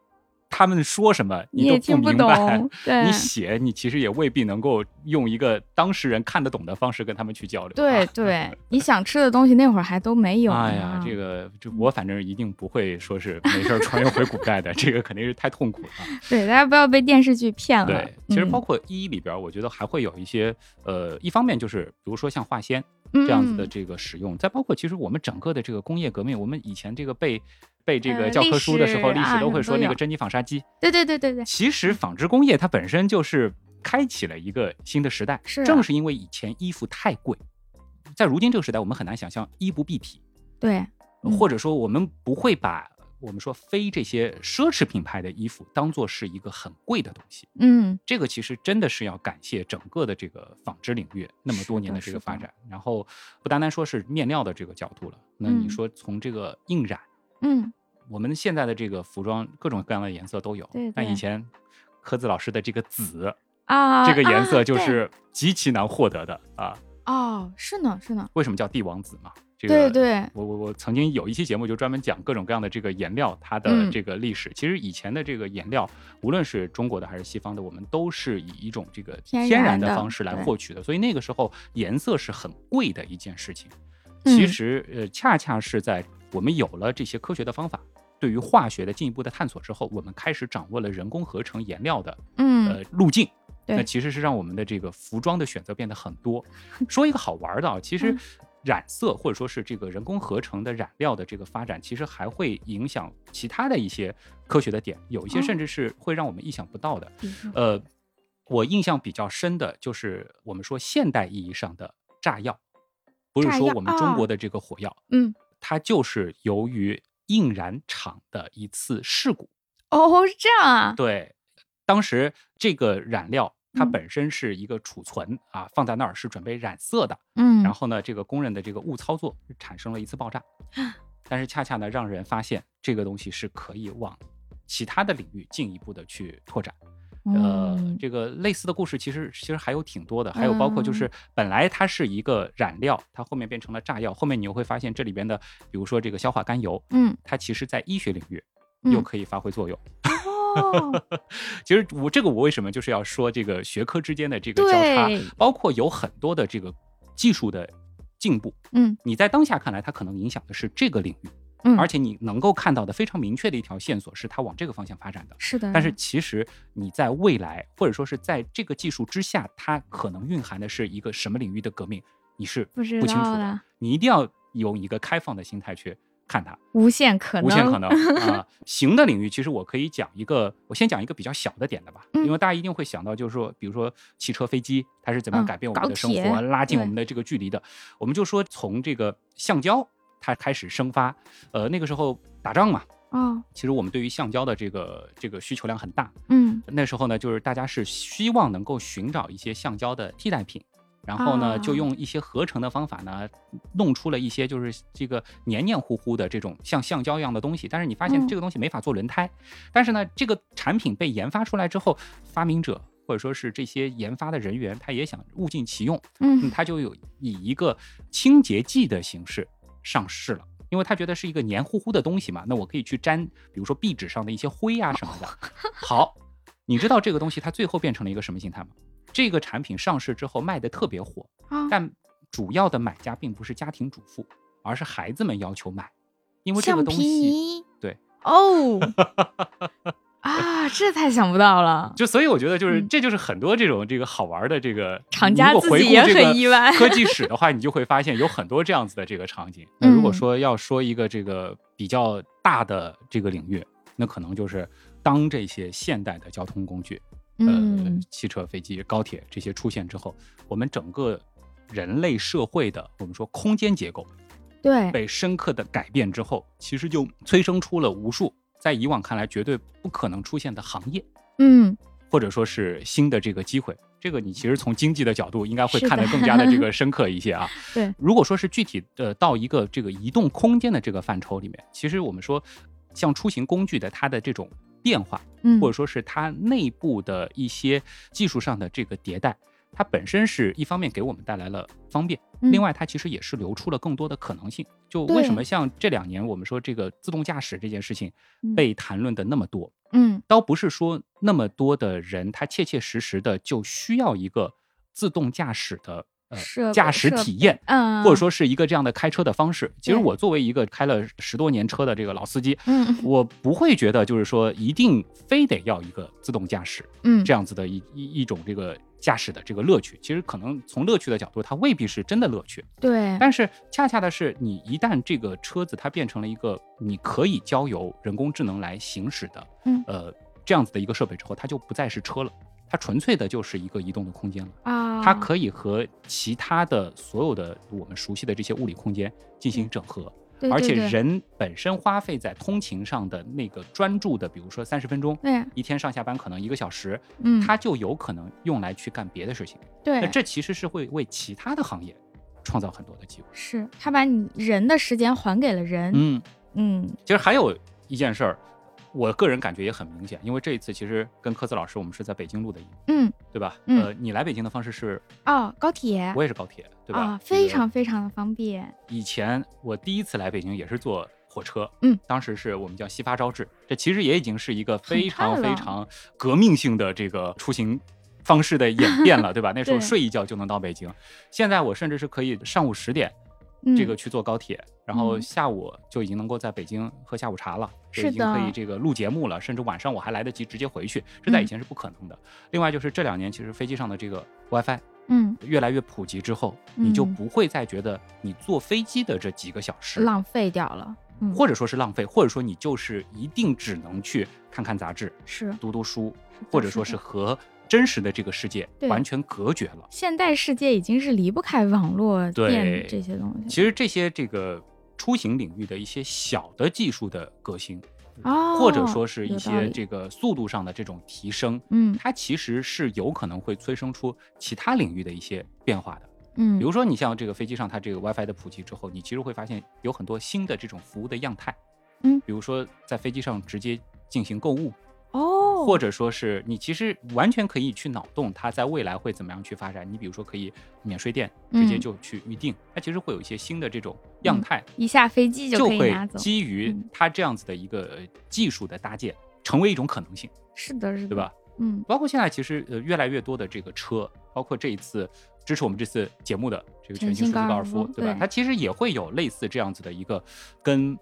他们说什么你都不明白，你写你其实也未必能够用一个当事人看得懂的方式跟他们去交流。对 对，你想吃的东西那会儿还都没有。哎呀，这个就我反正一定不会说是没事穿越回古代的，这个肯定是太痛苦了。对，大家不要被电视剧骗了。对，其实包括一里边，我觉得还会有一些呃，一方面就是比如说像化纤，这样子的嗯这个使用。再包括其实我们整个的这个工业革命，我们以前这个背背这个呃教科书的时候，历历史都会说那个珍妮纺纱机。对对对对对，其实纺织工业它本身就是开启了一个新的时代，是啊正是因为以前衣服太贵，在如今这个时代，我们很难想象衣不蔽体，对，嗯或者说我们不会把我们说非这些奢侈品牌的衣服当做是一个很贵的东西。嗯这个其实真的是要感谢整个的这个纺织领域那么多年的这个发展，然后不单单说是面料的这个角度了，那你嗯说从这个印染，嗯，我们现在的这个服装各种各样的颜色都有，对对但以前科子老师的这个紫，啊，这个颜色就是极其难获得的啊。哦，是呢是呢，为什么叫帝王紫嘛？这个对对，我我我曾经有一期节目就专门讲各种各样的这个颜料它的嗯这个历史。其实以前的这个颜料，无论是中国的还是西方的，我们都是以一种这个天天然然的的方式来获取的，所以那个时候颜色是很贵的一件事情。嗯其实呃，恰恰是在我们有了这些科学的方法。对于化学的进一步的探索之后，我们开始掌握了人工合成颜料的嗯呃路径，那其实是让我们的这个服装的选择变得很多。说一个好玩的啊，其实嗯染色或者说是这个人工合成的染料的这个发展，其实还会影响其他的一些科学的点，有一些哦甚至是会让我们意想不到的。呃，我印象比较深的就是我们说现代意义上的炸药，不是说我们中啊国的这个火药，嗯它就是由于印染厂的一次事故。哦是这样啊，对，当时这个染料它嗯本身是一个储存、啊，放在那儿是准备染色的。嗯，然后呢，这个工人的这个误操作产生了一次爆炸，但是恰恰呢，让人发现这个东西是可以往其他的领域进一步的去拓展。呃嗯，这个类似的故事其实其实还有挺多的，还有包括就嗯是。本来它是一个染料，它后面变成了炸药，后面你又会发现这里边的，比如说这个硝化甘油，嗯它其实在医学领域嗯又可以发挥作用。哦，其实我这个我为什么就是要说这个学科之间的这个交叉，包括有很多的这个技术的进步，嗯。你在当下看来它可能影响的是这个领域，嗯，而且你能够看到的非常明确的一条线索是它往这个方向发展的。是的，但是其实你在未来，或者说是在这个技术之下，它可能蕴含的是一个什么领域的革命，你是不清楚的的。你一定要有一个开放的心态去看它。无限可能，无限可能啊。行的领域，其实我可以讲一个，我先讲一个比较小的点的吧，嗯因为大家一定会想到，就是说，比如说汽车、飞机，它是怎么改变我们的生铁活，拉近我们的这个距离的。我们就说从这个橡胶它开始生发，呃，那个时候打仗嘛，哦，其实我们对于橡胶的这个这个需求量很大。嗯那时候呢，就是大家是希望能够寻找一些橡胶的替代品。然后呢，就啊用一些合成的方法呢，弄出了一些就是这个黏黏糊糊的这种像橡胶一样的东西。但是你发现嗯这个东西没法做轮胎，但是呢，这个产品被研发出来之后，发明者或者说是这些研发的人员，他也想物尽其用，嗯，嗯他就有以一个清洁剂的形式上市了。因为他觉得是一个黏糊糊的东西嘛，那我可以去粘，比如说壁纸上的一些灰啊什么的。好，你知道这个东西它最后变成了一个什么形态吗？这个产品上市之后卖的特别火，啊，但主要的买家并不是家庭主妇，而是孩子们要求买，因为这个东西，对哦，啊，这太想不到了，就所以我觉得就是、嗯。这就是很多这种这个好玩的这个厂家自己也很意外科技史的话，你就会发现有很多这样子的这个场景。那如果嗯。说要说一个这个比较大的这个领域，那可能就是当这些现代的交通工具，呃嗯，汽车、飞机、高铁这些出现之后，我们整个人类社会的我们说空间结构对，被深刻的改变之后，其实就催生出了无数在以往看来绝对不可能出现的行业。嗯或者说是新的这个机会，这个你其实从经济的角度应该会看得更加的这个 深刻一些啊。对，如果说是具体的到一个这个移动空间的这个范畴里面，其实我们说像出行工具的它的这种变化，嗯，或者说是它内部的一些技术上的这个迭代，它本身是一方面给我们带来了方便，嗯。另外它其实也是留出了更多的可能性。就为什么像这两年我们说这个自动驾驶这件事情嗯。被谈论的那么多，嗯。倒不是说那么多的人他切切实实的就需要一个自动驾驶的设驾驶体验，嗯，或者说是一个这样的开车的方式。其实我作为一个开了十多年车的这个老司机，嗯 我不会觉得就是说一定非得要一个自动驾驶嗯这样子的一一一种这个驾驶的这个乐趣。其实可能从乐趣的角度，它未必是真的乐趣。对，但是恰恰的是，你一旦这个车子它变成了一个你可以交由人工智能来行驶的，嗯呃，这样子的一个设备之后，它就不再是车了，它纯粹的就是一个移动的空间了。啊，它可以和其他的所有的我们熟悉的这些物理空间进行整合，而且人本身花费在通勤上的那个专注的，比如说三十分钟，对，一天上下班可能一个小时，嗯，它就有可能用来去干别的事情。对。那这其实是会为其他的行业创造很多的机会。是他把你人的时间还给了人，嗯，嗯。其实还有一件事儿，我个人感觉也很明显，因为这一次其实跟科子老师我们是在北京录的音，嗯对吧？嗯呃，你来北京的方式是，哦，高铁我也是高铁，对吧？非常非常的方便，以前我第一次来北京也是坐火车，嗯，当时是我们叫西发招致，这其实也已经是一个非常非常革命性的这个出行方式的演变了，对吧？那时候睡一觉就能到北京，现在我甚至是可以上午十点嗯，这个去坐高铁，然后嗯。下午就已经能够在北京喝下午茶了，就是已经可以这个录节目了，甚至晚上我还来得及直接回去，这在以嗯。前是不可能的。另外就是这两年，其实飞机上的这个 WiFi 嗯，越来越普及之后，你就嗯。不会再觉得你坐飞机的这几个小时浪费掉了，嗯，或者说是浪费，或者说你就是一定只能去看看杂志、是。读读书，或者说是和真实的这个世界完全隔绝了。现代世界已经是离不开网络、对电这些东西，其实这些这个出行领域的一些小的技术的革新，哦，或者说是一些这个速度上的这种提升，嗯它其实是有可能会催生出其他领域的一些变化的。嗯，比如说，你像这个飞机上它这个 WiFi 的普及之后，你其实会发现有很多新的这种服务的样态，嗯比如说在飞机上直接进行购物，哦，或者说是你其实完全可以去脑洞它在未来会怎么样去发展。你比如说可以免税店直接嗯就去预定，它其实会有一些新的这种样嗯态，一下飞机就会可以拿走，基于嗯它这样子的一个呃技术的搭建，成为一种可能性，是的，是的，对吧？？嗯包括现在其实呃越来越多的这个车，包括这一次支持我们这次节目的这个全新数字高尔夫，对吧？对它其实也会有类似这样子的一个跟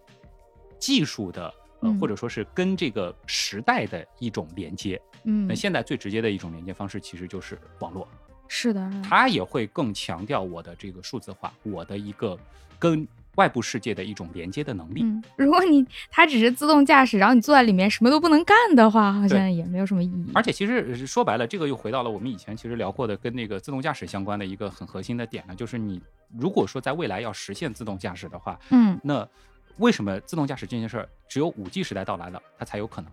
技术的或者说是跟这个时代的一种连接。嗯那，现在最直接的一种连接方式其实就是网络，是的，它也会更强调我的这个数字化，我的一个跟外部世界的一种连接的能力。嗯，如果你它只是自动驾驶，然后你坐在里面什么都不能干的话，好像也没有什么意义。而且其实呃说白了，这个又回到了我们以前其实聊过的跟那个自动驾驶相关的一个很核心的点呢，就是你如果说在未来要实现自动驾驶的话，嗯，那为什么自动驾驶这件事儿只有五 G 时代到来了它才有可能？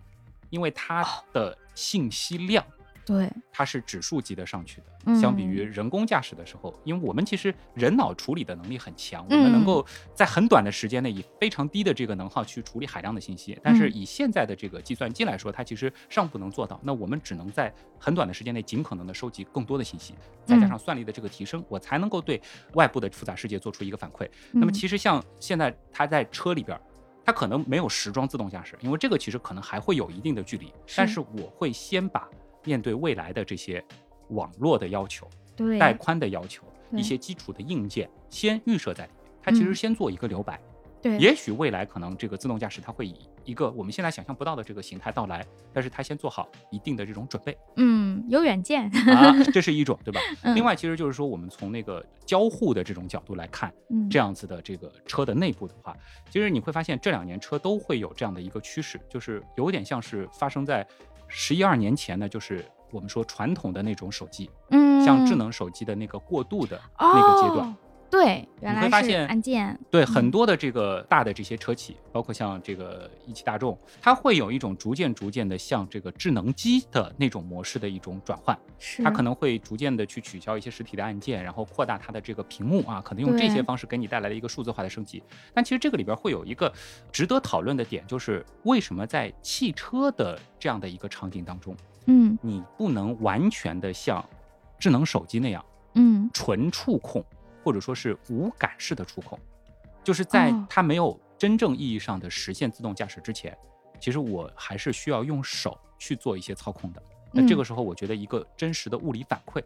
因为它哦的信息量对，它是指数级的上去的，嗯相比于人工驾驶的时候，因为我们其实人脑处理的能力很强，我们能嗯够在很短的时间内以非常低的这个能耗去处理海量的信息，但是嗯以现在的这个计算机来说，它其实尚不能做到。那我们只能在很短的时间内尽可能的收集更多的信息，再加嗯上算力的这个提升，我才能够对外部的复杂世界做出一个反馈。那么嗯其实像现在它在车里边儿。它可能没有时装自动驾驶，因为这个其实可能还会有一定的距离。但是是我会先把面对未来的这些网络的要求、对，带宽的要求、一些基础的硬件先预设在里面。它其实嗯先做一个留白，对，也许未来可能这个自动驾驶它会以一个我们现在想象不到的这个形态到来，但是它先做好一定的这种准备嗯，有远见。啊，这是一种对吧？嗯另外，其实就是说我们从那个交互的这种角度来看，嗯，这样子的这个车的内部的话，其实你会发现这两年车都会有这样的一个趋势，就是有点像是发生在十一二年前呢，就是我们说传统的那种手机，嗯，像智能手机的那个过渡的那个阶段。哦对，原你来是会发现按键，对嗯很多的这个大的这些车企，包括像这个一汽大众，它会有一种逐渐逐渐的向这个智能机的那种模式的一种转换。是它可能会逐渐的去取消一些实体的按键，然后扩大它的这个屏幕啊，可能用这些方式给你带来了一个数字化的升级。但其实这个里边会有一个值得讨论的点，就是为什么在汽车的这样的一个场景当中，嗯你不能完全的像智能手机那样嗯纯触控，或者说是无感式的触控，就是在哦。它没有真正意义上的实现自动驾驶之前，其实我还是需要用手去做一些操控的。那这嗯。个时候，我觉得一个真实的物理反馈。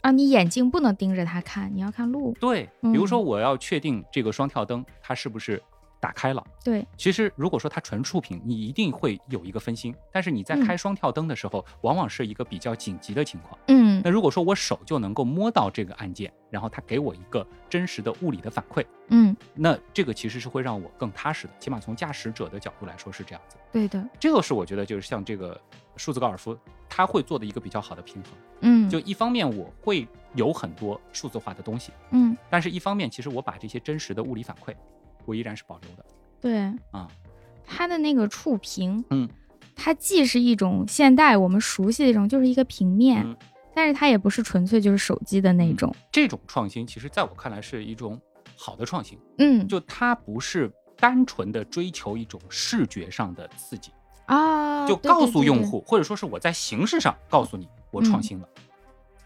啊，你眼睛不能盯着它看，你要看路。对，比如说嗯。我要确定这个双跳灯它是不是打开了。对，其实如果说它纯触屏，你一定会有一个分心。但是你在嗯开双跳灯的时候，往往是一个比较紧急的情况。嗯那如果说我手就能够摸到这个按键，然后它给我一个真实的物理的反馈，嗯，那这个其实是会让我更踏实的。起码从驾驶者的角度来说是这样子。对的，这个是我觉得就是像这个数字高尔夫，它会做的一个比较好的平衡。嗯，就一方面我会有很多数字化的东西，嗯，但是一方面其实我把这些真实的物理反馈，我依然是保留的对，啊。它的那个触屏，嗯，它既是一种现代我们熟悉的一种，就是一个平面，嗯但是它也不是纯粹就是手机的那种。这种创新，其实在我看来是一种好的创新，嗯，就它不是单纯的追求一种视觉上的刺激，啊，就告诉用，对对户，或者说是我在形式上告诉你我创新了，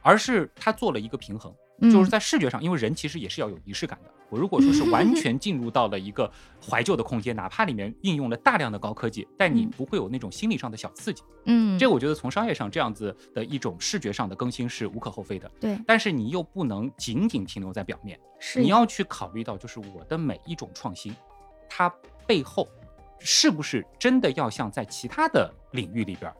而是它做了一个平衡，对就是在视觉上，因为人其实也是要有仪式感的。我如果说是完 全进入到了一个怀旧的空间，哪怕里面运用了大量的高科技，但你嗯。不会有那种心理上的小刺激。嗯，这个我觉得从商业上这样子的一种视觉上的更新是无可厚非的，对。但是你又不能仅仅停留在表面，是。你要去考虑到，就是我的每一种创新，它背后是不是真的要像在其他的领域里边儿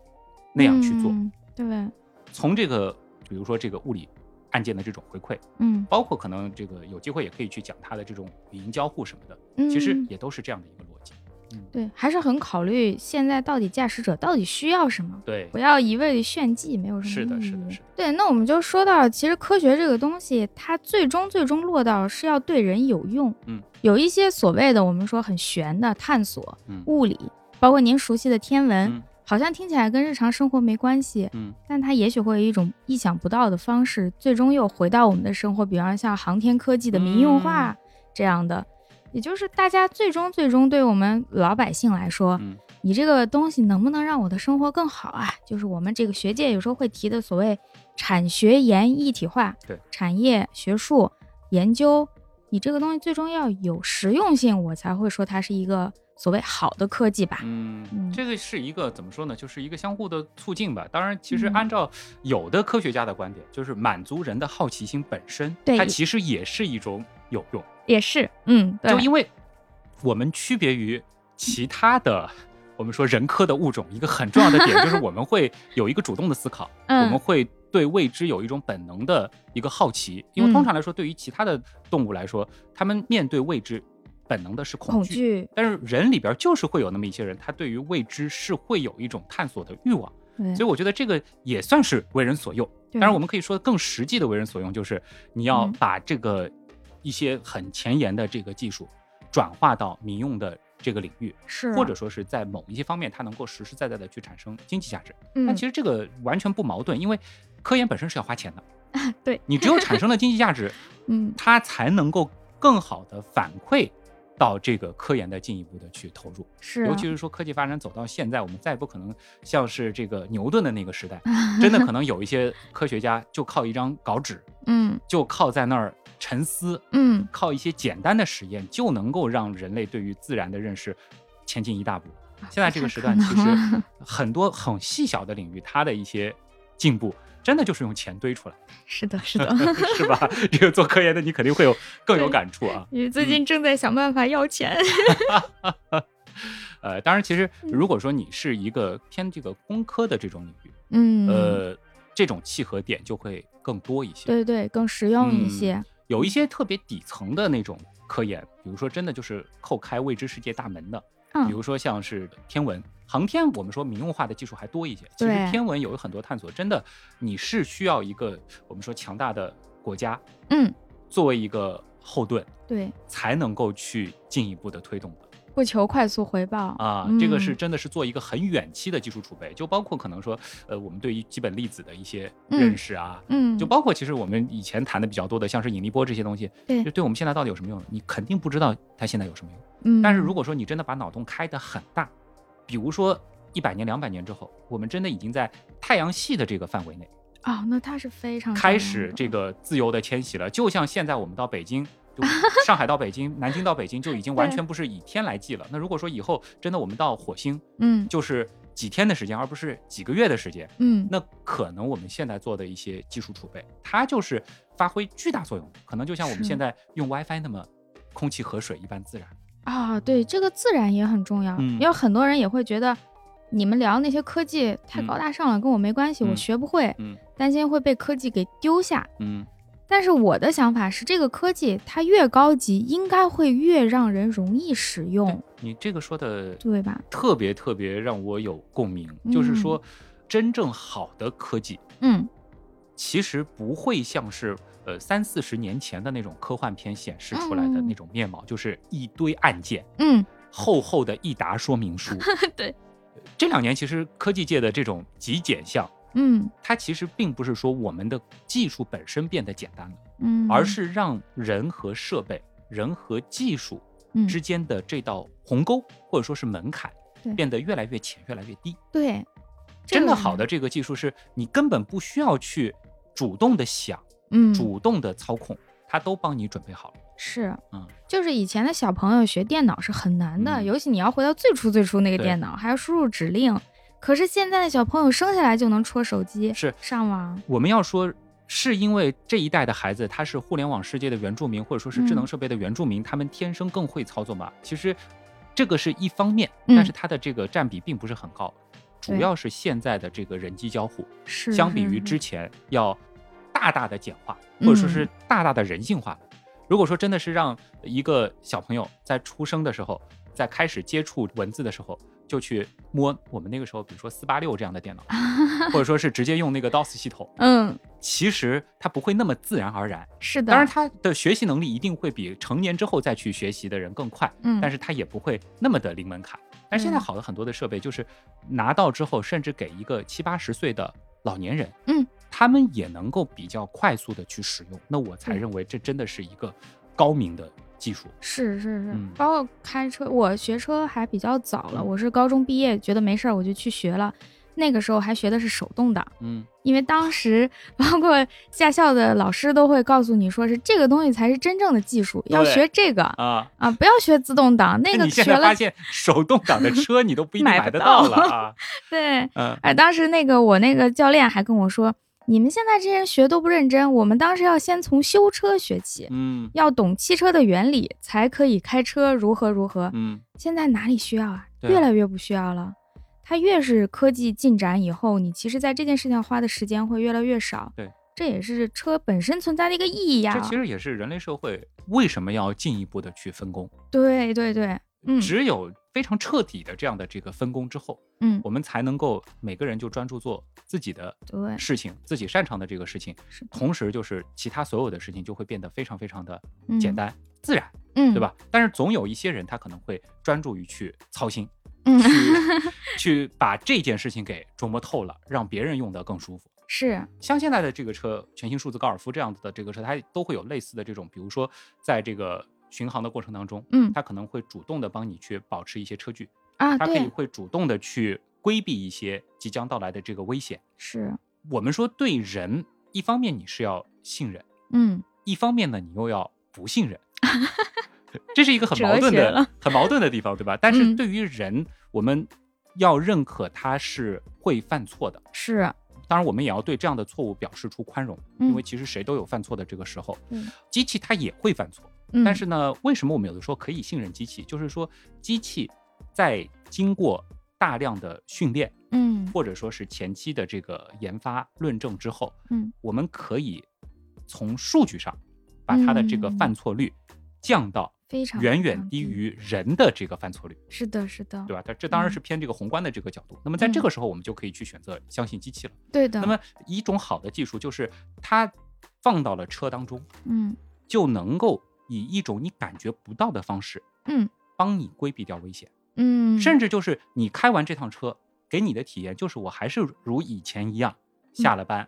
那样去做？嗯对，从这个，比如说这个物理按键的这种回馈，嗯。包括可能这个有机会也可以去讲它的这种语音交互什么的，嗯，其实也都是这样的一个逻辑。嗯。对，还是很考虑现在到底驾驶者到底需要什么。对。不，要一味的炫技，没有什么是的，是的，是的，对，那我们就说到，其实科学这个东西，它最终最终落到是要对人有用。嗯，有一些所谓的我们说很玄的探索、嗯。物理，包括您熟悉的天文，嗯好像听起来跟日常生活没关系，嗯但它也许会有一种意想不到的方式，最终又回到我们的生活，比方像航天科技的民用化、嗯这样的，也就是大家最终最终对我们老百姓来说，嗯你这个东西能不能让我的生活更好啊？就是我们这个学界有时候会提的所谓产学研一体化，对，产业学术研究，你这个东西最终要有实用性，我才会说它是一个所谓好的科技吧。嗯嗯，这个是一个怎么说呢？就是一个相互的促进吧。当然，其实嗯按照有的科学家的观点，就是满足人的好奇心本身，对它其实也是一种有用。也是，嗯，对就，因为我们区别于其他的。我们说人科的物种，一个很重要的点就是我们会 有一个主动的思考，嗯我们会对未知有一种本能的一个好奇。因为嗯通常来说，对于其他的动物来说，它们面对未知，本能的是恐恐惧。但是人里边就是会有那么一些人，他对于未知是会有一种探索的欲望，所以我觉得这个也算是为人所用。当然，我们可以说更实际的为人所用，就是你要嗯把这个一些很前沿的这个技术转化到民用的这个领域，是，或者说是在某一些方面，它能够实实在在的去产生经济价值。嗯但其实这个完全不矛盾，因为科研本身是要花钱的，对你只有产生了经济价值，嗯，它才能够更好的反馈到这个科研的进一步的去投入。是啊，尤其是说科技发展走到现在，我们再也不可能像是这个牛顿的那个时代，真的可能有一些科学家就靠一张稿纸，嗯就靠在那儿沉思，嗯，靠一些简单的实验，就能够让人类对于自然的认识前进一大步。现在这个时段，其实 很多很细小的领域，它的一些进步，真的就是用钱堆出来，是的，是的。是吧？这个做科研的你肯定会有更有感触啊。因为最近正在想办法要钱。呃，当然，其实如果说你是一个偏这个工科的这种领域，嗯，呃，这种契合点就会更多一些。对对，更实用一些。有一些特别底层的那种科研，比如说真的就是叩开未知世界大门的，嗯比如说像是天文、航天，我们说民用化的技术还多一些。其实天文有很多探索，真的你是需要一个我们说强大的国家嗯，作为一个后盾，对，才能够去进一步的推动的。不求快速回报啊，这个是嗯真的是做一个很远期的技术储备，就包括可能说，呃，我们对于基本粒子的一些嗯认识啊，嗯，就包括其实我们以前谈的比较多的，像是引力波这些东西，对就对我们现在到底有什么用？你肯定不知道它现在有什么用。嗯，但是如果说你真的把脑洞开得很大，比如说一百年、两百年之后，我们真的已经在太阳系的这个范围内哦，那它是非常开始这个自由的迁徙了，就像现在我们到北京。就 上海到北京，南京到北京就已经完全不是以天来计了。那如果说以后真的我们到火星，嗯就是几天的时间，而不是几个月的时间，嗯，那可能我们现在做的一些技术储备，它就是发挥巨大作用。可能就像我们现在用 WiFi 那么空气和水一般自然。啊，对，这个自然也很重要，嗯。因为很多人也会觉得你们聊那些科技太高大上了，跟我没关系，我嗯。学不会，嗯。担心会被科技给丢下。嗯，但是我的想法是，这个科技它越高级，应该会越让人容易使用，你这个说的对吧？特别特别让我有共鸣，就是嗯。说，真正好的科技嗯，其实不会像是呃三四十年前的那种科幻片显示出来的嗯。那种面貌，就是一堆按键，嗯，厚厚的一沓说明书。对，这两年其实科技界的这种极简项，嗯。它其实并不是说我们的技术本身变得简单了，嗯，而是让人和设备、人和技术嗯。之间的这道鸿沟或者说是门槛变得越来越浅、越来越低。对，真的好的这个技术是你根本不需要去主动的想、嗯。主动的操控，他都帮你准备好了。是，嗯，就是以前的小朋友学电脑是很难的，嗯。尤其你要回到最初最初那个电脑，还要输入指令。可是现在的小朋友生下来就能戳手机、是。上网，我们要说，是因为这一代的孩子他是互联网世界的原住民，或者说是智能嗯。设备的原住民，他们天生更会操作嘛？其实这个是一方面，嗯但是它的这个占比并不是很高，主要是现在的这个人机交互，是相比于之前要大大的简化，或者说是嗯大大的人性化。如果说真的是让一个小朋友在出生的时候，在开始接触文字的时候，就去摸我们那个时候，比如说四八六这样的电脑，或者说是直接用那个 DOS 系统，嗯，其实他不会那么自然而然。是的，当然，他的学习能力一定会比成年之后再去学习的人更快，嗯，但是他也不会那么的零门槛。但是现在嗯好的很多的设备，就是拿到之后，甚至给一个七八十岁的老年人，嗯，他们也能够比较快速的去使用。那我才认为这真的是一个高明的技术。是是是，嗯包括开车，我学车还比较早了，嗯我是高中毕业，觉得没事儿我就去学了。那个时候还学的是手动挡，嗯，因为当时包括驾校的老师都会告诉你说是这个东西才是真正的技术，要学这个啊，啊，不要学自动挡。那个学了在发，现手动挡的车你都不一定买得到到了啊。对，嗯哎，当时那个我那个教练还跟我说，你们现在这些人学都不认真，我们当时要先从修车学起，嗯要懂汽车的原理，才可以开车如何如何。嗯，现在哪里需要啊？越来越不需要了。它越是科技进展以后，你其实在这件事情上花的时间会越来越少。对，这也是车本身存在的一个意义呀。这其实也是人类社会为什么要进一步的去分工。对对对，嗯只有非常彻底的这样的这个分工之后，嗯，我们才能够每个人就专注做自己的，事情，自己擅长的这个事情，同时就是其他所有的事情就会变得非常非常的嗯简单、自然，嗯，对？吧？但是总有一些人他可能会专注于去操心，嗯，去 去把这件事情给琢磨透了，让别人用得更舒服。是，像现在的这个车，全新数字高尔夫这样子的这个车，它都会有类似的这种，比如说在这个巡航的过程当中，嗯它可能会主动的帮你去保持一些车距，啊，它可以，会主动的去规避一些即将到来的这个危险。是，我们说对人，一方面你是要信任，嗯，一方面呢你又要不信任，这是一个很矛盾的很矛盾的地方，对吧？但是嗯对于人，我们要认可他是会犯错的。是，当然，我们也要对这样的错误表示出宽容，嗯因为其实谁都有犯错的这个时候。嗯机器它也会犯错，嗯，但是呢，为什么我们有的时候可以信任机器？就是说，机器在经过大量的训练，嗯或者说是前期的这个研发论证之后，嗯，我们可以从数据上把它的这个嗯犯错率降到非常远远低于人的这个犯错率，是的，是的，对吧？它这当然嗯是偏这个宏观的这个角度。那么在这嗯个时候，我们就可以去选择相信机器了。对的。那么一种好的技术就是它放到了车当中，嗯就能够以一种你感觉不到的方式嗯。帮你规避掉危险，嗯，甚至就是你开完这趟车给你的体验就是我还是如以前一样下了班，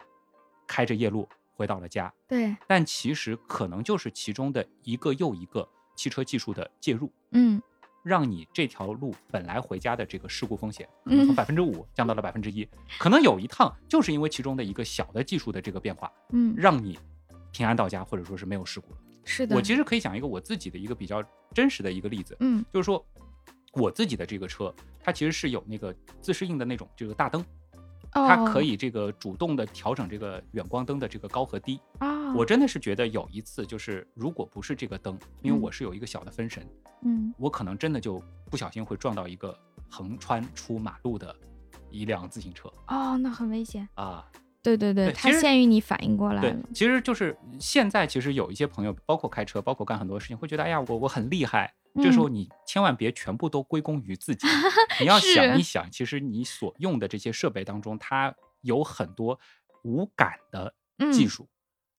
开着夜路回到了家，对，但其实可能就是其中的一个又一个汽车技术的介入。嗯。让你这条路本来回家的这个事故风险，可嗯能从百分之五降到了百分之一，可能有一趟就是因为其中的一个小的技术的这个变化，嗯，让你平安到家，或者说是没有事故了。是的，我其实可以讲一个我自己的一个比较真实的一个例子，嗯就是说我自己的这个车，它它其实是有那个自适应的那种这个大灯，哦，它可以这个主动的调整这个远光灯的这个高和低。啊，我真的是觉得有一次，就是如果不是这个灯，因为嗯我是有一个小的分神，嗯我可能真的就不小心会撞到一个横穿出马路的一辆自行车哦，那很危险。啊。对对对，它限于你反应过来对。，其实就是现在，其实有一些朋友，包括开车，包括干很多事情，会觉得，哎呀，我我很厉害。这时候嗯你千万别全部都归功于自己，你要想一想，其实你所用的这些设备当中，它有很多无感的技嗯术，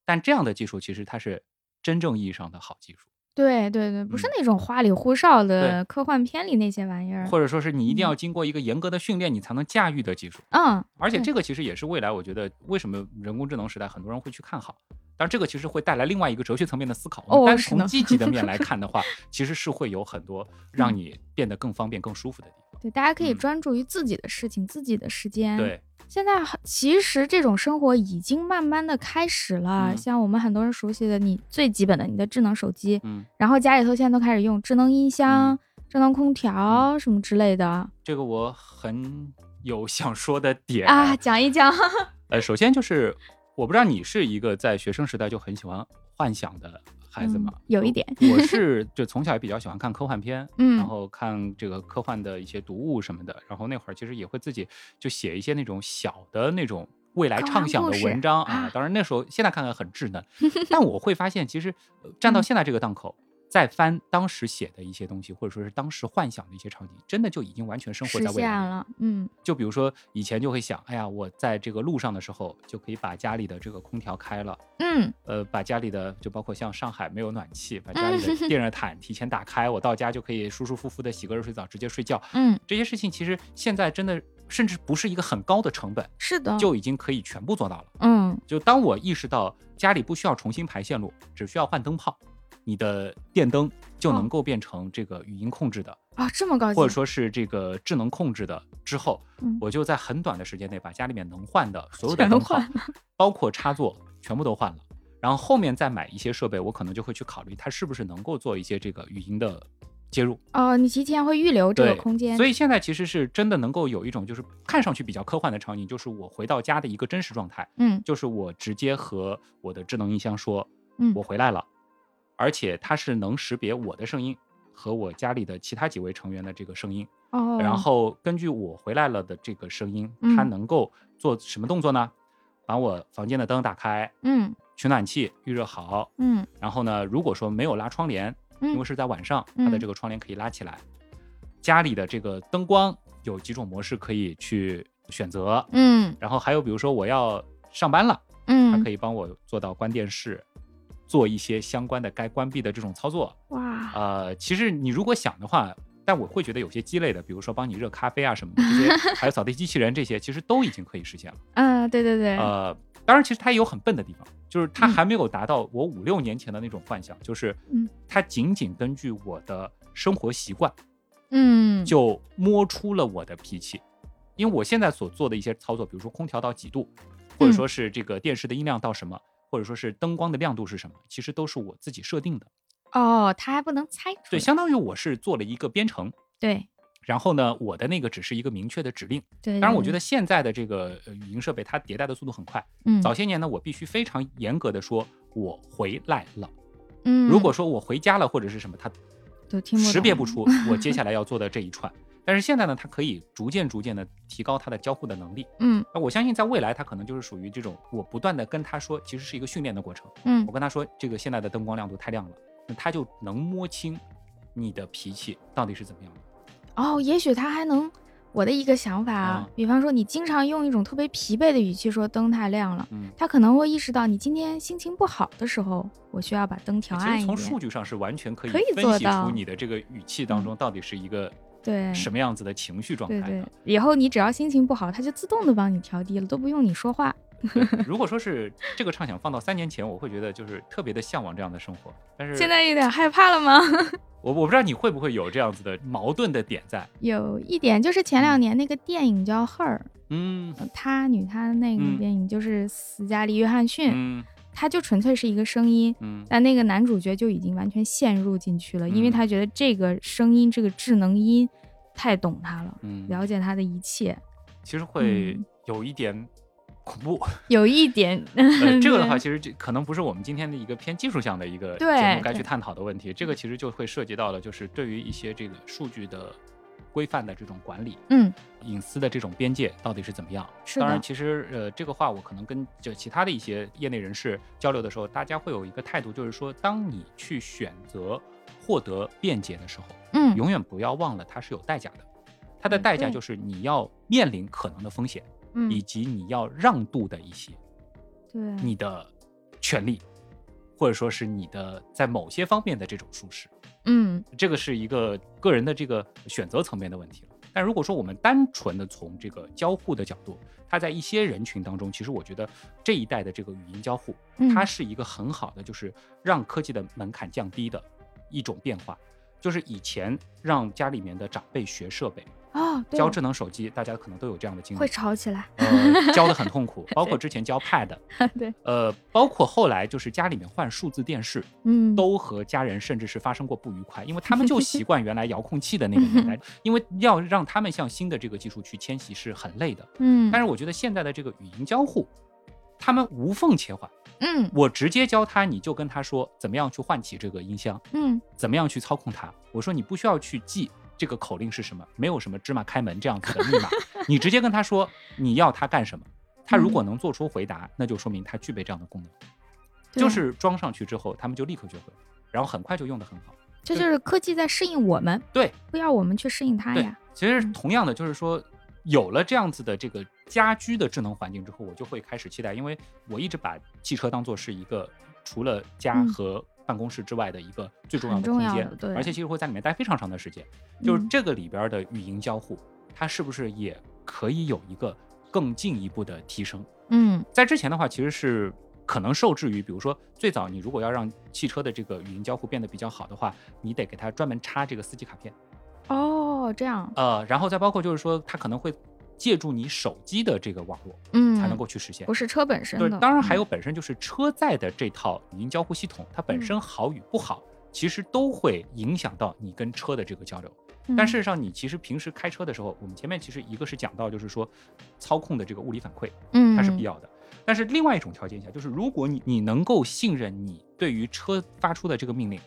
但这样的技术其实它是真正意义上的好技术。对对对，不是嗯那种花里胡哨的科幻片里那些玩意儿。或者说是你一定嗯要经过一个严格的训练，你才能驾驭的技术。嗯，而且这个其实也是未来，我觉得为什么人工智能时代很多人会去看好。当然，这个其实会带来另外一个哲学层面的思考。我们单哦是从积极的面来 看的话，其实是会有很多让嗯你变得更方便、更舒服的地方。对，大家可以嗯专注于自己的事情、自己的时间。，对，现在很其实这种生活已经慢慢的开始了。嗯像我们很多人熟悉的，你最基本的你的智能手机，嗯，然后家里头现在都开始用智能音箱、嗯智能空调什么之类的这个我很有想说的点啊，讲一讲。呃，首先就是我不知道你是一个在学生时代就很喜欢幻想的孩子嘛？嗯有一点我是就从小也比较喜欢看科幻片，嗯然后看这个科幻的一些读物什么的，然后那会儿其实也会自己就写一些那种小的那种。未来畅想的文章啊啊，当然那时候现在看看很稚嫩，但我会发现，其实呃站到嗯现在这个档口，再翻当时写的一些东西，或者说是当时幻想的一些场景，真的就已经完全生活在未来了，嗯就比如说以前就会想，哎呀，我在这个路上的时候就可以把家里的这个空调开了，嗯呃，把家里的就包括像上海没有暖气，把家里的 电热毯提前打开，我到家就可以舒舒服服的洗个热水澡，直接睡觉。嗯，这些事情其实现在真的甚至不是一个很高的成本，是的，就已经可以全部做到了。嗯就当我意识到家里不需要重新排线路，只需要换灯泡，你的电灯就能哦。够变成这个语音控制的，啊，这么高级，或者说是这个智能控制的之后，嗯。我就在很短的时间内把家里面能换的所有的灯泡，包括插座全部都换了。然后后面再买一些设备，我可能就会去考虑它是不是能够做一些这个语音的接入。哦，你提前会预留这个，空间，所以现在其实是真的能够有一种就是看上去比较科幻的场景，就是我回到家的一个真实状态，嗯。就是我直接和我的智能音箱说，嗯。我回来了，而且它是能识别我的声音和我家里的其他几位成员的这个声音，哦，然后根据我回来了的这个声音，嗯。它能够做什么动作呢？把我房间的灯打开，嗯。取暖器预热好，嗯。然后呢，如果说没有拉窗帘，因为嗯。是在晚上，它的嗯这个窗帘可以拉起来。家里的这个灯光有几种模式可以去选择，嗯。然后还有比如说我要上班了，嗯。它嗯，可以帮我做到关电视，做一些相关的该关闭的这种操作。哇，呃，其实你如果想的话，但我会觉得有些鸡肋的，比如说帮你热咖啡啊什么的，这些 还有扫地机器人这些，其实都已经可以实现了。嗯，对对对，呃，当然，其实它也有很笨的地方，就是它嗯还没有达到我五六年前的那种幻想，就是嗯它仅仅根据我的生活习惯嗯，就摸出了我的脾气。因为我现在所做的一些操作，比如说空调到几度，或者嗯说是这个电视的音量到什么，或者说是灯光的亮度是什么，其实都是我自己设定的。哦，它还不能猜出对，相当于我是做了一个编程，对然后呢，我的那个只是一个明确的指令。对，当然，我觉得现在的这个呃语音设备，它迭代的速度很快。嗯早些年呢，我必须非常严格的说，我回来了。嗯，如果说我回家了或者是什么，它都听不识别不出我接下来要做的这一串。但是现在呢，它可以逐渐逐渐的提高它的交互的能力。嗯那我相信在未来，它可能就是属于这种我不断的跟他说，其实是一个训练的过程。嗯我跟他说，这个现在的灯光亮度太亮了，那他就能摸清你的脾气到底是怎么样的。哦，也许他还能。我的一个想法啊啊，比方说你经常用一种特别疲惫的语气说灯太亮了，嗯，他可能会意识到你今天心情不好的时候，我需要把灯调暗一点实从数。据上是完全可以可以分析出你的这个语气当中到底是一个对什么样子的情绪状态对。对，以后你只要心情不好，它就自动的帮你调低了，都不用你说话。如果说是这个畅想放到三年前，我会觉得就是特别的向往这样的生活。但是现在有点害怕了吗？我我不知道你会不会有这样子的矛盾的点在。有一点就是前两年那个电影叫《Her》，嗯呃他女他那个嗯电影就是斯嘉丽·约翰逊，嗯他就纯粹是一个声音。嗯但那个男主角就已经完全陷入进去了，因为嗯他觉得这个声音，这个智能音太懂他了，嗯，了解他的一切，其实会嗯有一点恐怖。有一点，呃，这个的话，其实这可能不是我们今天的一个偏技术向的一个节目该去探讨的问题。这个其实就会涉及到了，就是对于一些这个数据的规范的这种管理，嗯，隐私的这种边界到底是怎么样？是当然，其实呃，这个话我可能跟就其他的一些业内人士交流的时候，大家会有一个态度，就是说，当你去选择获得便捷的时候，嗯，永远不要忘了它是有代价的。它的代价就是你要面临可能的风险，嗯以及你要让渡的一些对，你的权利，或者说是你的在某些方面的这种舒适。嗯这个是一个个人的这个选择层面的问题了。但如果说我们单纯的从这个交互的角度，它在一些人群当中，其实我觉得这一代的这个语音交互，嗯它是一个很好的，就是让科技的门槛降低的一种变化。就是以前让家里面的长辈学设备，哦，对。教智能手机，大家可能都有这样的经历。会，吵起来，呃，教的很痛苦。包括之前教 Pad，对，呃，包括后来就是家里面换数字电视，嗯，都和家人甚至是发生过不愉快，因为他们就 习惯原来遥控器的那个年代，因为要让他们向新的这个技术去迁徙是很累的。嗯，但是我觉得现在的这个语音交互，他们无缝切换，嗯。我直接教他，你就跟他说怎么样去唤起这个音箱，嗯。怎么样去操控它。我说你不需要去记这个口令是什么，没有什么芝麻开门这样子的密码，你直接跟他说你要他干什么，他如果能做出回答，那就说明他具备这样的功能。就是装上去之后，他们就立刻学会，然后很快就用得很好。这就是科技在适应我们，对，不要我们去适应它呀。，其实嗯同样的，就是说，有了这样子的这个家居的智能环境之后，我就会开始期待，因为我一直把汽车当做是一个除了家嗯和办公室之外的一个最重要的空间对，而且其实会在里面待非常长的时间。就是嗯这个里边的语音交互，它是不是也可以有一个更进一步的提升？嗯在之前的话，其实是可能受制于，比如说最早你如果要让汽车的这个语音交互变得比较好的话，你得给它专门插这个司机卡片。哦，这样，呃，然后再包括就是说，它可能会借助你手机的这个网络嗯，才能够去实现。不是车本身对，，当然还有嗯本身就是车载的这套语音交互系统，它本嗯身好与不好，其实都会影响到你跟车的这个交流。但嗯事实上，你其实平时开车的时候，我们前面其实一个是讲到，就是说操控的这个物理反馈，嗯，它是必要的。但是另外一种条件下，就是如果你你能够信任你对于车发出的这个命令，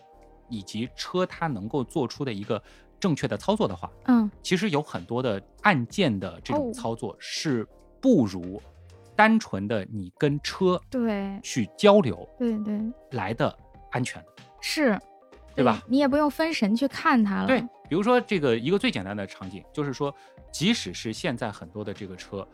以及车它能够做出的一个正确的操作的话，嗯。其实有很多的按键的这种哦。操作是不如单纯的你跟车对。去交流对对。来的安全的。是，对吧？你也不用分神去看它了，对，比如说这个一个最简单的场景，就是说，即使是现在很多的这个车，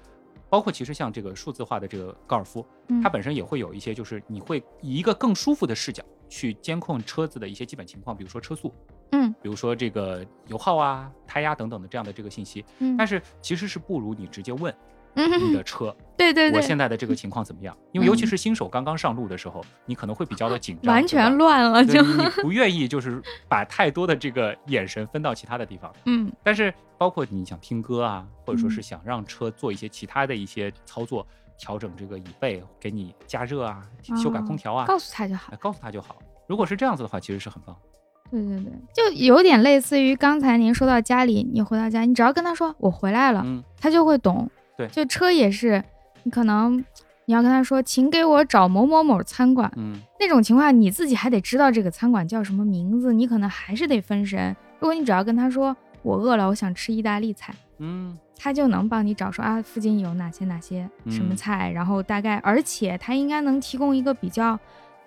包括其实像这个数字化的这个高尔夫，嗯。它本身也会有一些，就是你会以一个更舒服的视角去监控车子的一些基本情况，比如说车速，嗯比如说这个油耗啊、胎压等等的这样的这个信息。嗯，但是其实是不如你直接问嗯你的车，对对对，我现在的这个情况怎么样？因为尤其嗯是新手刚刚上路的时候，你可能会比较的紧张，完全乱了就，你你不愿意就是把太多的这个眼神分到其他的地方。嗯但是包括你想听歌啊，或者说是嗯想让车做一些其他的一些操作，调整这个椅背，给你加热啊，修改空调啊，告诉他就好哎。告诉他就好。如果是这样子的话，其实是很棒。对对对，就有点类似于刚才您说到家里，你回到家，你只要跟他说我回来了，嗯，他就会懂。对。就车也是，你可能你要跟他说，请给我找某某某餐馆，嗯，那种情况你自己还得知道这个餐馆叫什么名字，你可能还是得分神。如果你只要跟他说我饿了，我想吃意大利菜，嗯，他就能帮你找说啊附近有哪些哪些什么嗯。菜，然后大概，而且他应该能提供一个比较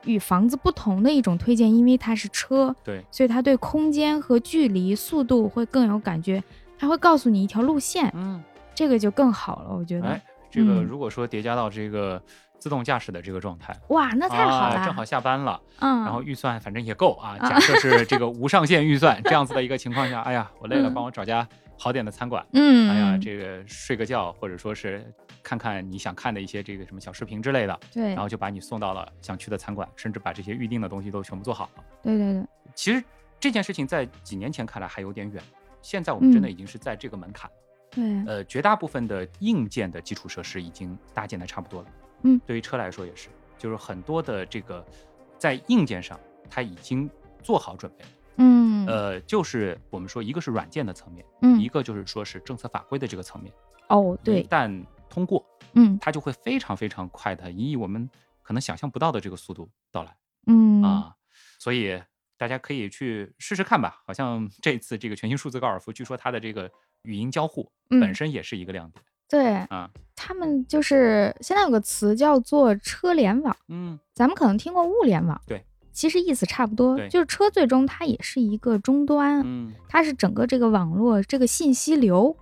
与房子不同的一种推荐，因为它是车，对，所以它对空间和距离、速度会更有感觉，它会告诉你一条路线，嗯，这个就更好了，我觉得。哎，这个嗯如果说叠加到这个自动驾驶的这个状态。哇，那太好了，啊，正好下班了，嗯，然后预算反正也够啊。啊假设是这个无上限预算这样子的一个情况下，哎呀，我累了，嗯帮我找家好点的餐馆。嗯，哎呀，嗯这个睡个觉，或者说是看看你想看的一些这个什么小视频之类的，对然后就把你送到了想去的餐馆，甚至把这些预定的东西都全部做好了。对对对，其实这件事情在几年前看来还有点远，现在我们真的嗯已经是在这个门槛了。对，呃，绝大部分的硬件的基础设施已经搭建的差不多了。嗯，对于车来说也是，就是很多的这个在硬件上它已经做好准备了，嗯呃，就是我们说一个是软件的层面，嗯一嗯个就是说是政策法规的这个层面。哦对旦通过，嗯它就会非常非常快的，以我们可能想象不到的这个速度到来嗯啊。所以大家可以去试试看吧。好像这次这个全新数字高尔夫，据说它的这个语音交互本嗯身也是一个亮点对啊。他们就是现在有个词叫做车联网，嗯，咱们可能听过物联网，对，其实意思差不多，就是车最终它也是一个终端，嗯它是整个这个网络这个信息流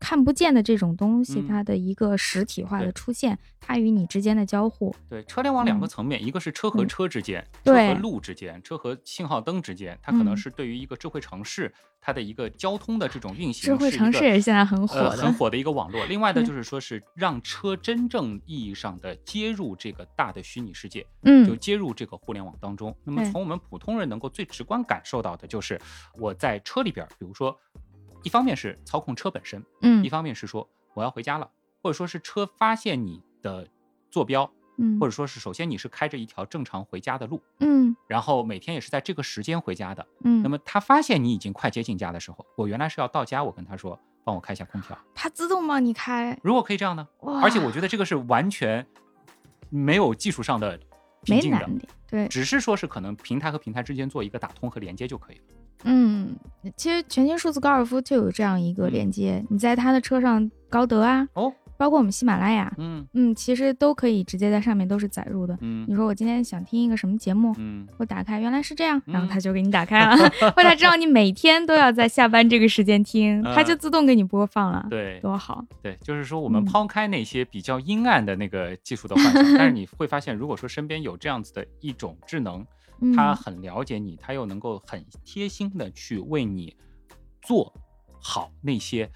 看不见的这种东西，嗯。它的一个实体化的出现，它与你之间的交互，对，车联网两个嗯。层面，一个是车和嗯。车之间，车对。和路之间，车和信号灯之间，它可能嗯。是对于一个智慧城市它的一个交通的这种运行，智慧城市也是现在很火呃、的很火的一个网络。另外呢就是说是让车真正意义上的接入这个大的虚拟世界，嗯就嗯。接入这个互联网当中。那么从我们普通人能够最直观感受到的就是我在车里边儿，比如说，一方面是操控车本身，嗯一方面是说我要回家了，或者说是车发现你的坐标，嗯或者说是首先你是开着一条正常回家的路，嗯然后每天也是在这个时间回家的。嗯，那么他发现你已经快接近家的时候，我原来是要到家，我跟他说帮我开一下空调。它自动帮你开，如果可以这样呢？哇，而且我觉得这个是完全没有技术上的瓶颈的没难，点，对，只是说是可能平台和平台之间做一个打通和连接就可以了。嗯，其实全新数字高尔夫就有这样一个嗯连接，你在它的车上，高德啊，哦，包括我们喜马拉雅，嗯。嗯，其实都可以直接在上面都是载入的。嗯。你说我今天想听一个什么节目，嗯，我打开原来是这样，然后嗯它就给你打开了，或者它知道你每天都要在下班这个时间听，它就呃自动给你播放了，对。多好。对，就是说我们嗯。抛开那些比较阴暗的那个技术的幻想，但是你会发现，如果说身边有这样子的一种智能，嗯，它很了解你，他又能够很贴心的去为你做好那些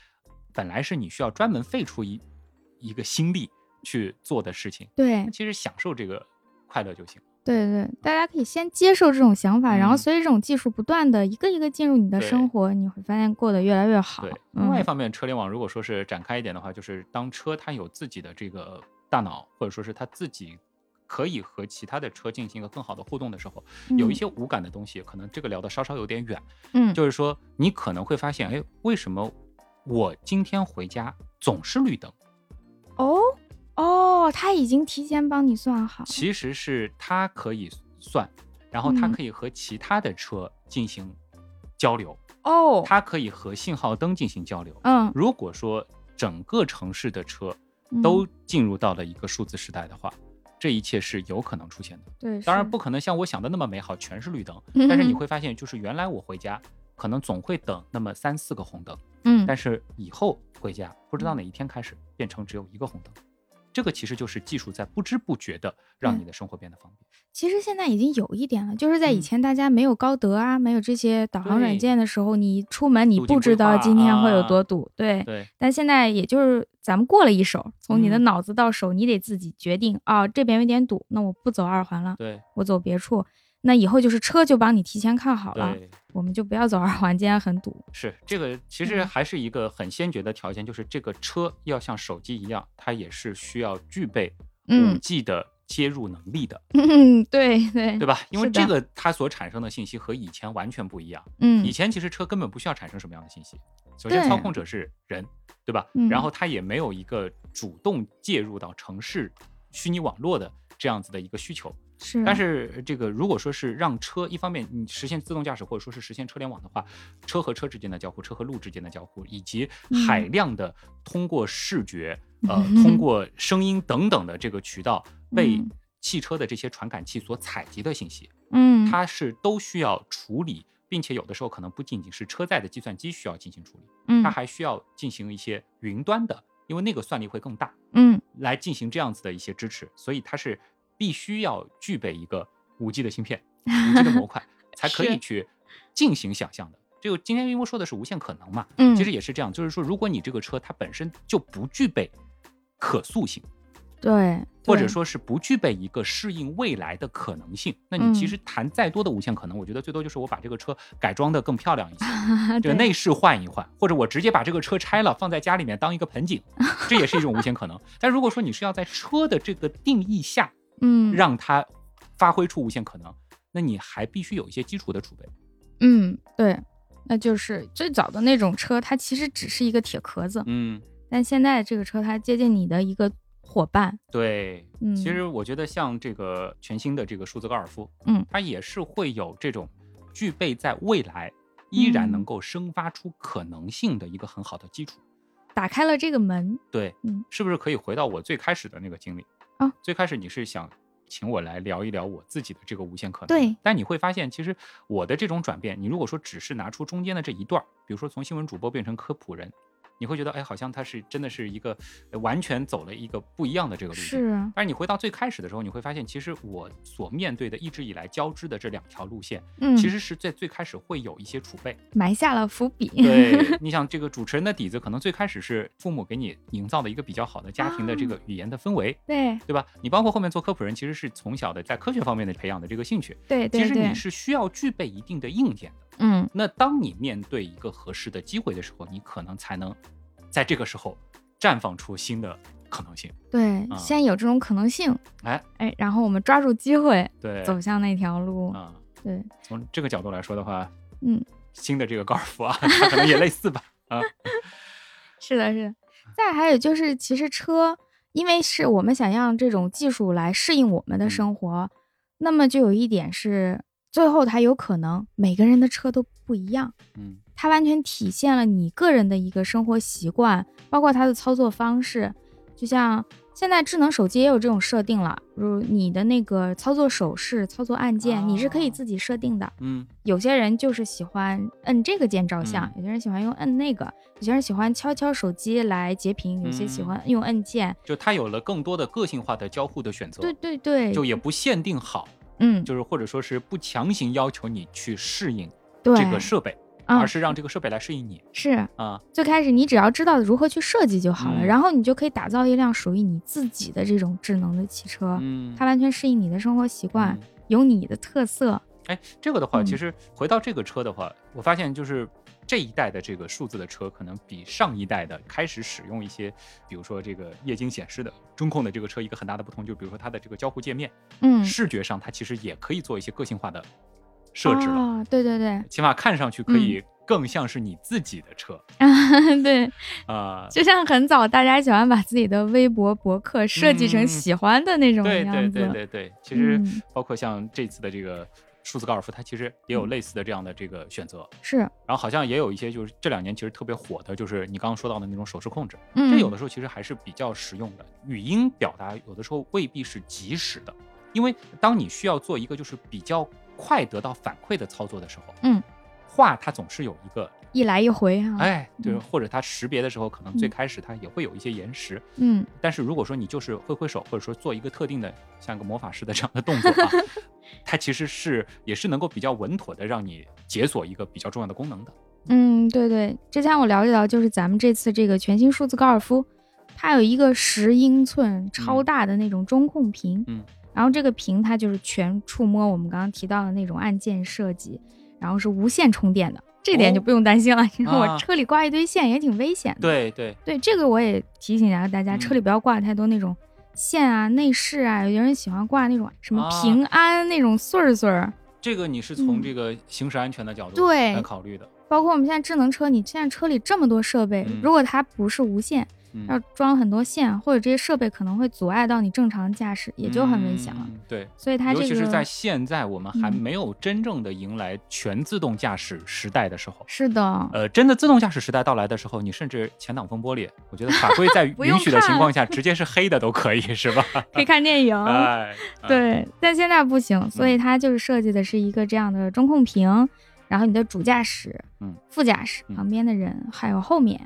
本来是你需要专门费出一一个心力去做的事情，对其实享受这个快乐就行。对对，大家可以先接受这种想法，然后嗯随着这种技术不断的一个一个进入你的生活，你会发现过得越来越好。对，另外一嗯方面，车联网如果说是展开一点的话，就是当车它有自己的这个大脑，或者说是它自己可以和其他的车进行一个更好的互动的时候，有一嗯些无感的东西，可能这个聊的稍稍有点远。嗯，就是说，你可能会发现，哎，为什么我今天回家总是绿灯？哦哦，他已经提前帮你算好。其实是他可以算，然后它嗯可以和其他的车进行交流，哦，它可以和信号灯进行交流。嗯，如果说整个城市的车嗯都进入到了一个数字时代的话，这一切是有可能出现的。对，当然不可能像我想的那么美好，全是绿灯。嗯但是你会发现，就是原来我回家可能总会等那么三四个红灯，嗯，但是以后回家不知道哪一天开始变成只有一个红灯。这个其实就是技术在不知不觉的让你的生活变得方便。其实现在已经有一点了，就是在以嗯前大家没有高德啊，没有这些导航软件的时候，你出门你不知道今天会有啊多堵，对。对但现在也就是咱们过了一手，从你的嗯脑子到手，你得自己决定啊，这边有点堵，那我不走二环了，对我走别处。那以后就是车就帮你提前看好了，我们就不要走二环，今天很堵。是这个，其实嗯还是一个很先决的条件，就是这个车要像手机一样，它也是需要具备五嗯 G 的接入能力的，嗯，对对对吧？因为这个它所产生的信息和以前完全不一样。嗯以前其实车根本不需要产生什么样的信息，首先操控者是人，对吧？嗯然后它也没有一个主动介入到城市虚拟网络的这样子的一个需求。是，但是这个如果说是让车一方面你实现自动驾驶，或者说是实现车联网的话，车和车之间的交互，车和路之间的交互，以及海量的通过视觉、呃嗯通过声音等等的这个渠道被嗯汽车的这些传感器所采集的信息，嗯，它是都需要处理，并且有的时候可能不仅仅是车载的计算机需要进行处理，嗯。它还需要进行一些云端的，因为那个算力会更大，嗯。来进行这样子的一些支持，所以它是必须要具备一个五 G 的芯片、五 G 的模块，才可以去进行想象的。这个今天因为说的是无限可能嘛，嗯，其实也是这样，就是说，如果你这个车它本身就不具备可塑性，对，或者说是不具备一个适应未来的可能性，那你其嗯实谈再多的无限可能，我觉得最多就是我把这个车改装的更漂亮一些，这对个内饰换一换，或者我直接把这个车拆了放在家里面当一个盆景，这也是一种无限可能。但如果说你是要在车的这个定义下嗯让它发挥出无限可能，那你还必须有一些基础的储备。嗯，对，那就是最早的那种车，它其实只是一个铁壳子，嗯，但现在这个车它接近你的一个伙伴。对。嗯，其实我觉得像这个全新的这个数字高尔夫，嗯，它也是会有这种具备在未来依然能嗯够生发出可能性的一个很好的基础。打开了这个门。对，嗯，是不是可以回到我最开始的那个经历啊？最开始你是想请我来聊一聊我自己的这个无限可能，对。但你会发现，其实我的这种转变，你如果说只是拿出中间的这一段，比如说从新闻主播变成科普人，你会觉得，哎，好像他是真的是一个呃完全走了一个不一样的这个路径。是啊，但是你回到最开始的时候，你会发现，其实我所面对的一直以来交织的这两条路线，嗯，其实是在最开始会有一些储备。埋下了伏笔。对，你想这个主持人的底子，可能最开始是父母给你营造的一个比较好的家庭的这个语言的氛围，对对吧？你包括后面做科普人，其实是从小的在科学方面的培养的这个兴趣，对对对其实你，是需要具备一定的硬件的。嗯，那当你面对一个合适的机会的时候，你可能才能在这个时候绽放出新的可能性。对，啊先有这种可能性，哎，哎，然后我们抓住机会对，走向那条路。啊、对，从这个角度来说的话，嗯，新的这个高尔夫啊，它 可能也类似吧。啊，是的，是的。再还有就是，其实车，因为是我们想让这种技术来适应我们的嗯。生活，那么就有一点是，最后它有可能每个人的车都不一样。嗯它完全体现了你个人的一个生活习惯，包括它的操作方式。就像现在智能手机也有这种设定了，如你的那个操作手势、操作按键，你是可以哦自己设定的。嗯有些人就是喜欢摁这个键照相，嗯有些人喜欢用摁那个，有些人喜欢敲敲手机来截屏，有些喜嗯欢用按键。就它有了更多的个性化的交互的选择，对对对，就也不限定好，嗯，就是或者说是不强行要求你去适应这个设备，嗯而是让这个设备来适应你是啊。最开始你只要知道如何去设计就好了，嗯然后你就可以打造一辆属于你自己的这种智能的汽车，嗯，它完全适应你的生活习惯，嗯有你的特色。哎，这个的话，嗯其实回到这个车的话，我发现就是这一代的这个数字的车，可能比上一代的开始使用一些，比如说这个液晶显示的中控的这个车，一个很大的不同，就比如说它的这个交互界面，嗯，视觉上它其实也可以做一些个性化的设置了，哦，对对对，起码看上去可以更像是你自己的车 对，啊、就像很早大家喜欢把自己的微博博客设计成嗯。喜欢的那种对对样子。对对对，其实嗯。包括像这次的这个数字高尔夫，它其实也有类似的这样的这个选择。是，然后好像也有一些就是这两年其实特别火的，就是你刚刚说到的那种手势控制，嗯，这有的时候其实还是比较实用的。语音表达有的时候未必是及时的，因为当你需要做一个就是比较快得到反馈的操作的时候，嗯，话它总是有一个一来一回啊。哎，就是嗯。或者它识别的时候，可能最嗯开始它也会有一些延时，嗯，但是如果说你就是挥挥手，或者说做一个特定的像个魔法师的这样的动作啊，它其实是也是能够比较稳妥的让你解锁一个比较重要的功能的。嗯，对对，之前我了解到，就是咱们这次这个全新数字高尔夫，它有一个十英寸超大的那种中控屏，嗯，然后这个屏它就是全触摸我们刚刚提到的那种按键设计，然后是无线充电的，这点就哦。不用担心了，因为啊。我车里挂一堆线也挺危险的。对对，对，这个我也提醒一下大家，嗯。车里不要挂太多那种线啊、内饰啊，有些人喜欢挂那种什么啊。平安那种穗儿穗儿。这个你是从嗯这个行驶安全的角度来考虑的。包括我们现在智能车，你现在车里这么多设备，嗯。如果它不是无线，嗯要装很多线，或者这些设备可能会阻碍到你正常驾驶，也就很危险了。嗯对，所以它这个尤其是在现在我们还嗯没有真正的迎来全自动驾驶时代的时候。是的，呃，真的自动驾驶时代到来的时候，你甚至前挡风玻璃，我觉得法规在 允许的情况下，直接是黑的都可以，是吧？可以看电影。哎，哎，对，但现在不行，所以嗯它就是设计的是一个这样的中控屏，然后你的主驾驶、嗯副驾驶嗯旁边的人，还有后面，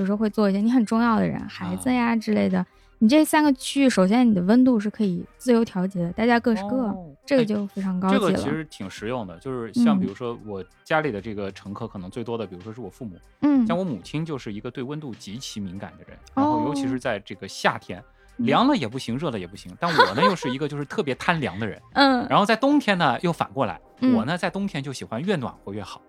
有时候会做一些你很重要的人，孩子呀之类的。你这三个区域，首先你的温度是可以自由调节的，大家各是各，哦这个哎就非常高级了。这个其实挺实用的，就是像比嗯如说我家里的这个乘客，可能最多的，比如说是我父母，嗯，像我母亲就是一个对温度极其敏感的人，然后尤其哦是在这个夏天，嗯凉了也不行，热了也不行。但我呢又是一个就是特别贪凉的人，嗯，然后在冬天呢又反过来，嗯我呢在冬天就喜欢越暖和越好。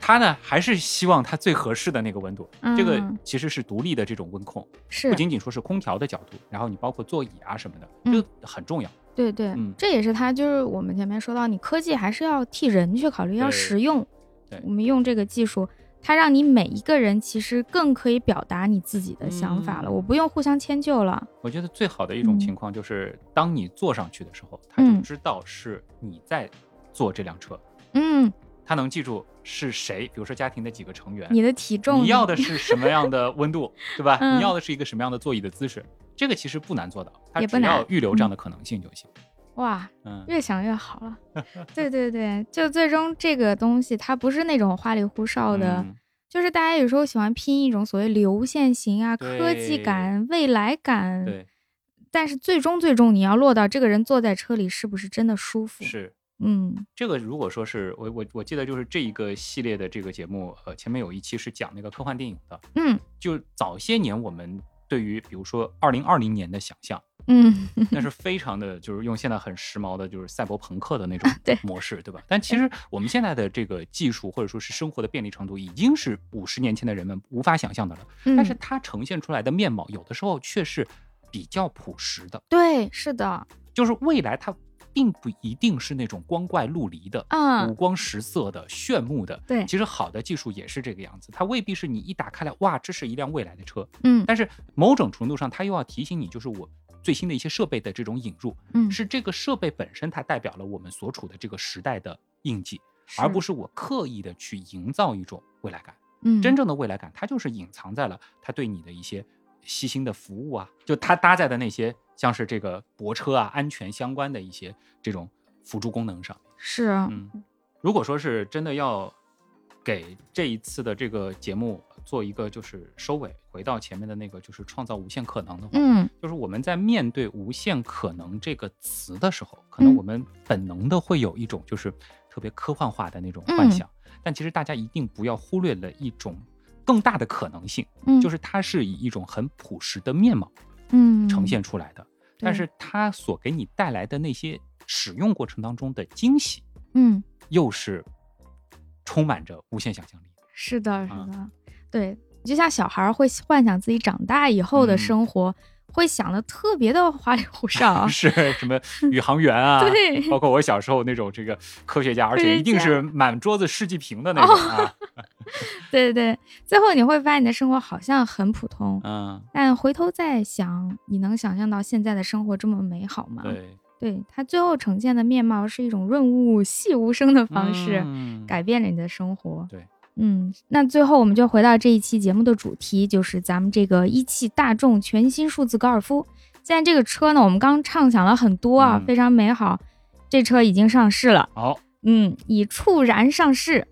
他呢还是希望它最合适的那个温度，这个嗯其实是独立的这种温控，是。不仅仅说是空调的角度，然后你包括座椅啊什么的，嗯。这个很重要。对对，嗯。这也是它就是我们前面说到，你科技还是要替人去考虑，要实用，对。我们用这个技术，它让你每一个人其实更可以表达你自己的想法了，嗯。我不用互相迁就了。我觉得最好的一种嗯情况就是，当你坐上去的时候，他就嗯。知道是你在坐这辆车，嗯，他能记住是谁，比如说家庭的几个成员，你的体重，你要的是什么样的温度，对吧？嗯你要的是一个什么样的座椅的姿势，这个其实不难做到，它也不难只要预留这样的可能性就行。哇，嗯，越想越好了。对对对，就最终这个东西它不是那种花里胡哨的，嗯就是大家有时候喜欢拼一种所谓流线型啊、科技感、未来感，对，但是最终最终你要落到这个人坐在车里是不是真的舒服？是。嗯。这个如果说是我我我记得就是这一个系列的这个节目，呃，前面有一期是讲那个科幻电影的，嗯。就早些年我们对于比如说二零二零年的想象，嗯，那是非常的，就是用现在很时髦的，就是赛博朋克的那种 模式，对吧？但其实我们现在的这个技术或者说是生活的便利程度，已经是五十年前的人们无法想象的了。嗯。但是它呈现出来的面貌，有的时候却是比较朴实的，对，是的，就是未来它并不一定是那种光怪陆离的。五嗯，光十色的、炫目的，对。其实好的技术也是这个样子，它未必是你一打开来，哇，这是一辆未来的车，嗯。但是某种程度上，它又要提醒你，就是我最新的一些设备的这种引入，嗯，是这个设备本身它代表了我们所处的这个时代的印记，而不是我刻意的去营造一种未来感。嗯。真正的未来感，它就是隐藏在了它对你的一些细心的服务啊，就它搭载的那些像是这个泊车啊、安全相关的一些这种辅助功能上。是，嗯，如果说是真的要给这一次的这个节目做一个就是收尾，回到前面的那个就是创造无限可能的话，嗯就是我们在面对“无限可能”这个词的时候，可能嗯我们本能的会有一种就是特别科幻化的那种幻嗯想，但其实大家一定不要忽略了一种更大的可能性，嗯，就是它是以一种很朴实的面貌嗯。呈现出来的，但是它所给你带来的那些使用过程当中的惊喜，嗯，又是充满着无限想象力。是的，是啊。的，对，就像小孩会幻想自己长大以后的嗯。生活，会想的特别的花里胡哨啊 是什么 宇航员啊？对包括我小时候那种这个科学家，而且一定是满桌子世纪瓶的那种 啊。对对对，最后你会发现你的生活好像很普通，嗯，但回头再想，你能想象到现在的生活这么美好吗？对，对，它最后呈现的面貌是一种润物细无声的方式，嗯改变了你的生活。对，嗯，那最后我们就回到这一期节目的主题，就是咱们这个一汽大众全新数字高尔夫。现在这个车呢，我们刚畅想了很多啊，嗯非常美好。这车已经上市了，好，嗯，以触燃上市。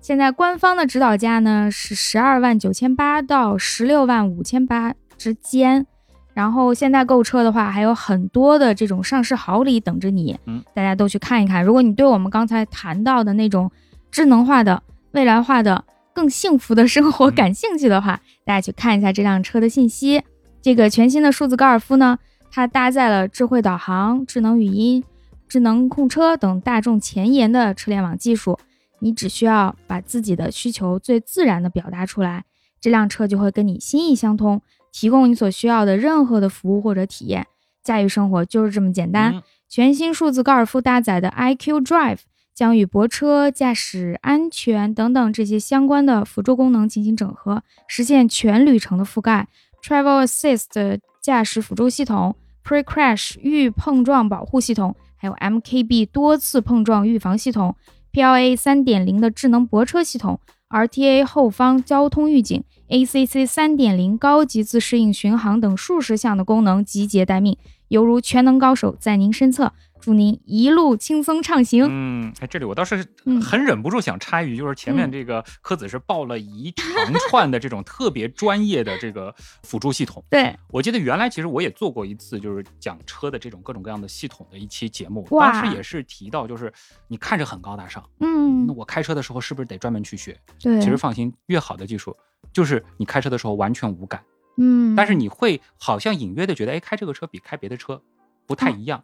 现在官方的指导价呢是十二万九千八到十六万五千八之间。然后现在购车的话，还有很多的这种上市好礼等着你，嗯，大家都去看一看。如果你对我们刚才谈到的那种智能化的、未来化的、更幸福的生活嗯感兴趣的话，大家去看一下这辆车的信息。这个全新的数字高尔夫呢，它搭载了智慧导航、智能语音、智能控车等大众前沿的车联网技术。你只需要把自己的需求最自然的表达出来，这辆车就会跟你心意相通，提供你所需要的任何的服务或者体验。驾驭生活就是这么简单。嗯全新数字高尔夫搭载的 iQ Drive 将与泊车、驾驶安全等等这些相关的辅助功能进行整合，实现全旅程的覆盖。Travel Assist 驾驶辅助系统、Pre Crash 预碰撞保护系统，还有 MKB 多次碰撞预防系统、PLA 三点零的智能泊车系统、RTA 后方交通预警、ACC 三点零高级自适应巡航等数十项的功能集结待命，犹如全能高手在您身侧，祝您一路轻松畅行。嗯，哎，这里我倒是嗯。很忍不住想插一句，就是前面嗯。这个柯子是报了一长串的这种特别专业的这个辅助系统。对，我记得原来其实我也做过一次，就是讲车的这种各种各样的系统的一期节目，哇。当时也是提到，就是你看着很高大上，嗯。那，我开车的时候是不是得专门去学？对，其实放心，越好的技术，就是你开车的时候完全无感，嗯，但是你会好像隐约的觉得，哎，开这个车比开别的车不太一样，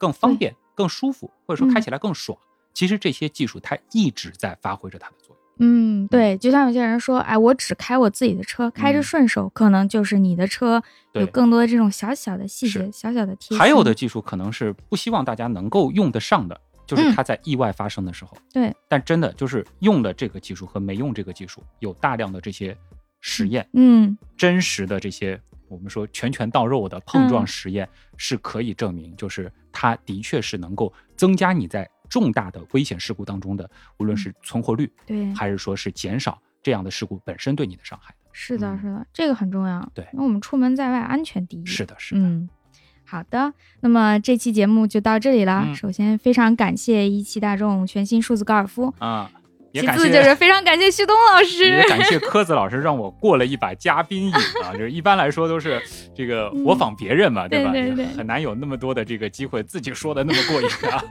更方便、更舒服，或者说开嗯起来更爽。其实这些技术它一直在发挥着它的作用。嗯，对，就像有些人说，哎，我只开我自己的车，开着嗯顺手，可能就是你的车有更多的这种小小的细节、小小的贴心。还有的技术可能是不希望大家能够用得上的，就是它在意外发生的时候。对，但真的就是用了这个技术和没用这个技术，有大量的这些实验，嗯真实的这些我们说拳拳到肉的碰撞嗯实验是可以证明，就是它的确是能够增加你在重大的危险事故当中的，无论是存活率，对，还是说是减少这样的事故本身对你的伤害。是的，嗯是的，这个很重要。对因为我们出门在外，安全第一。是的，是的，嗯，好的，那么这期节目就到这里了。嗯首先，非常感谢一汽大众全新数字高尔夫，啊，也其感谢次就是非常感谢旭东老师也。感谢柯子老师让我过了一把嘉宾瘾啊！就是一般来说都是这个模仿别人嘛，吧？对对对很难有那么多的这个机会自己说的那么过瘾啊！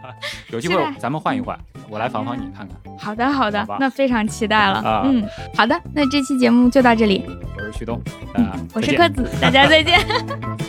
有机会咱们换一换，我来访访你看看。好的，好的好，那非常期待了。啊嗯，好的，那这期节目就到这里。我是旭东，啊，我是柯子，大家再见。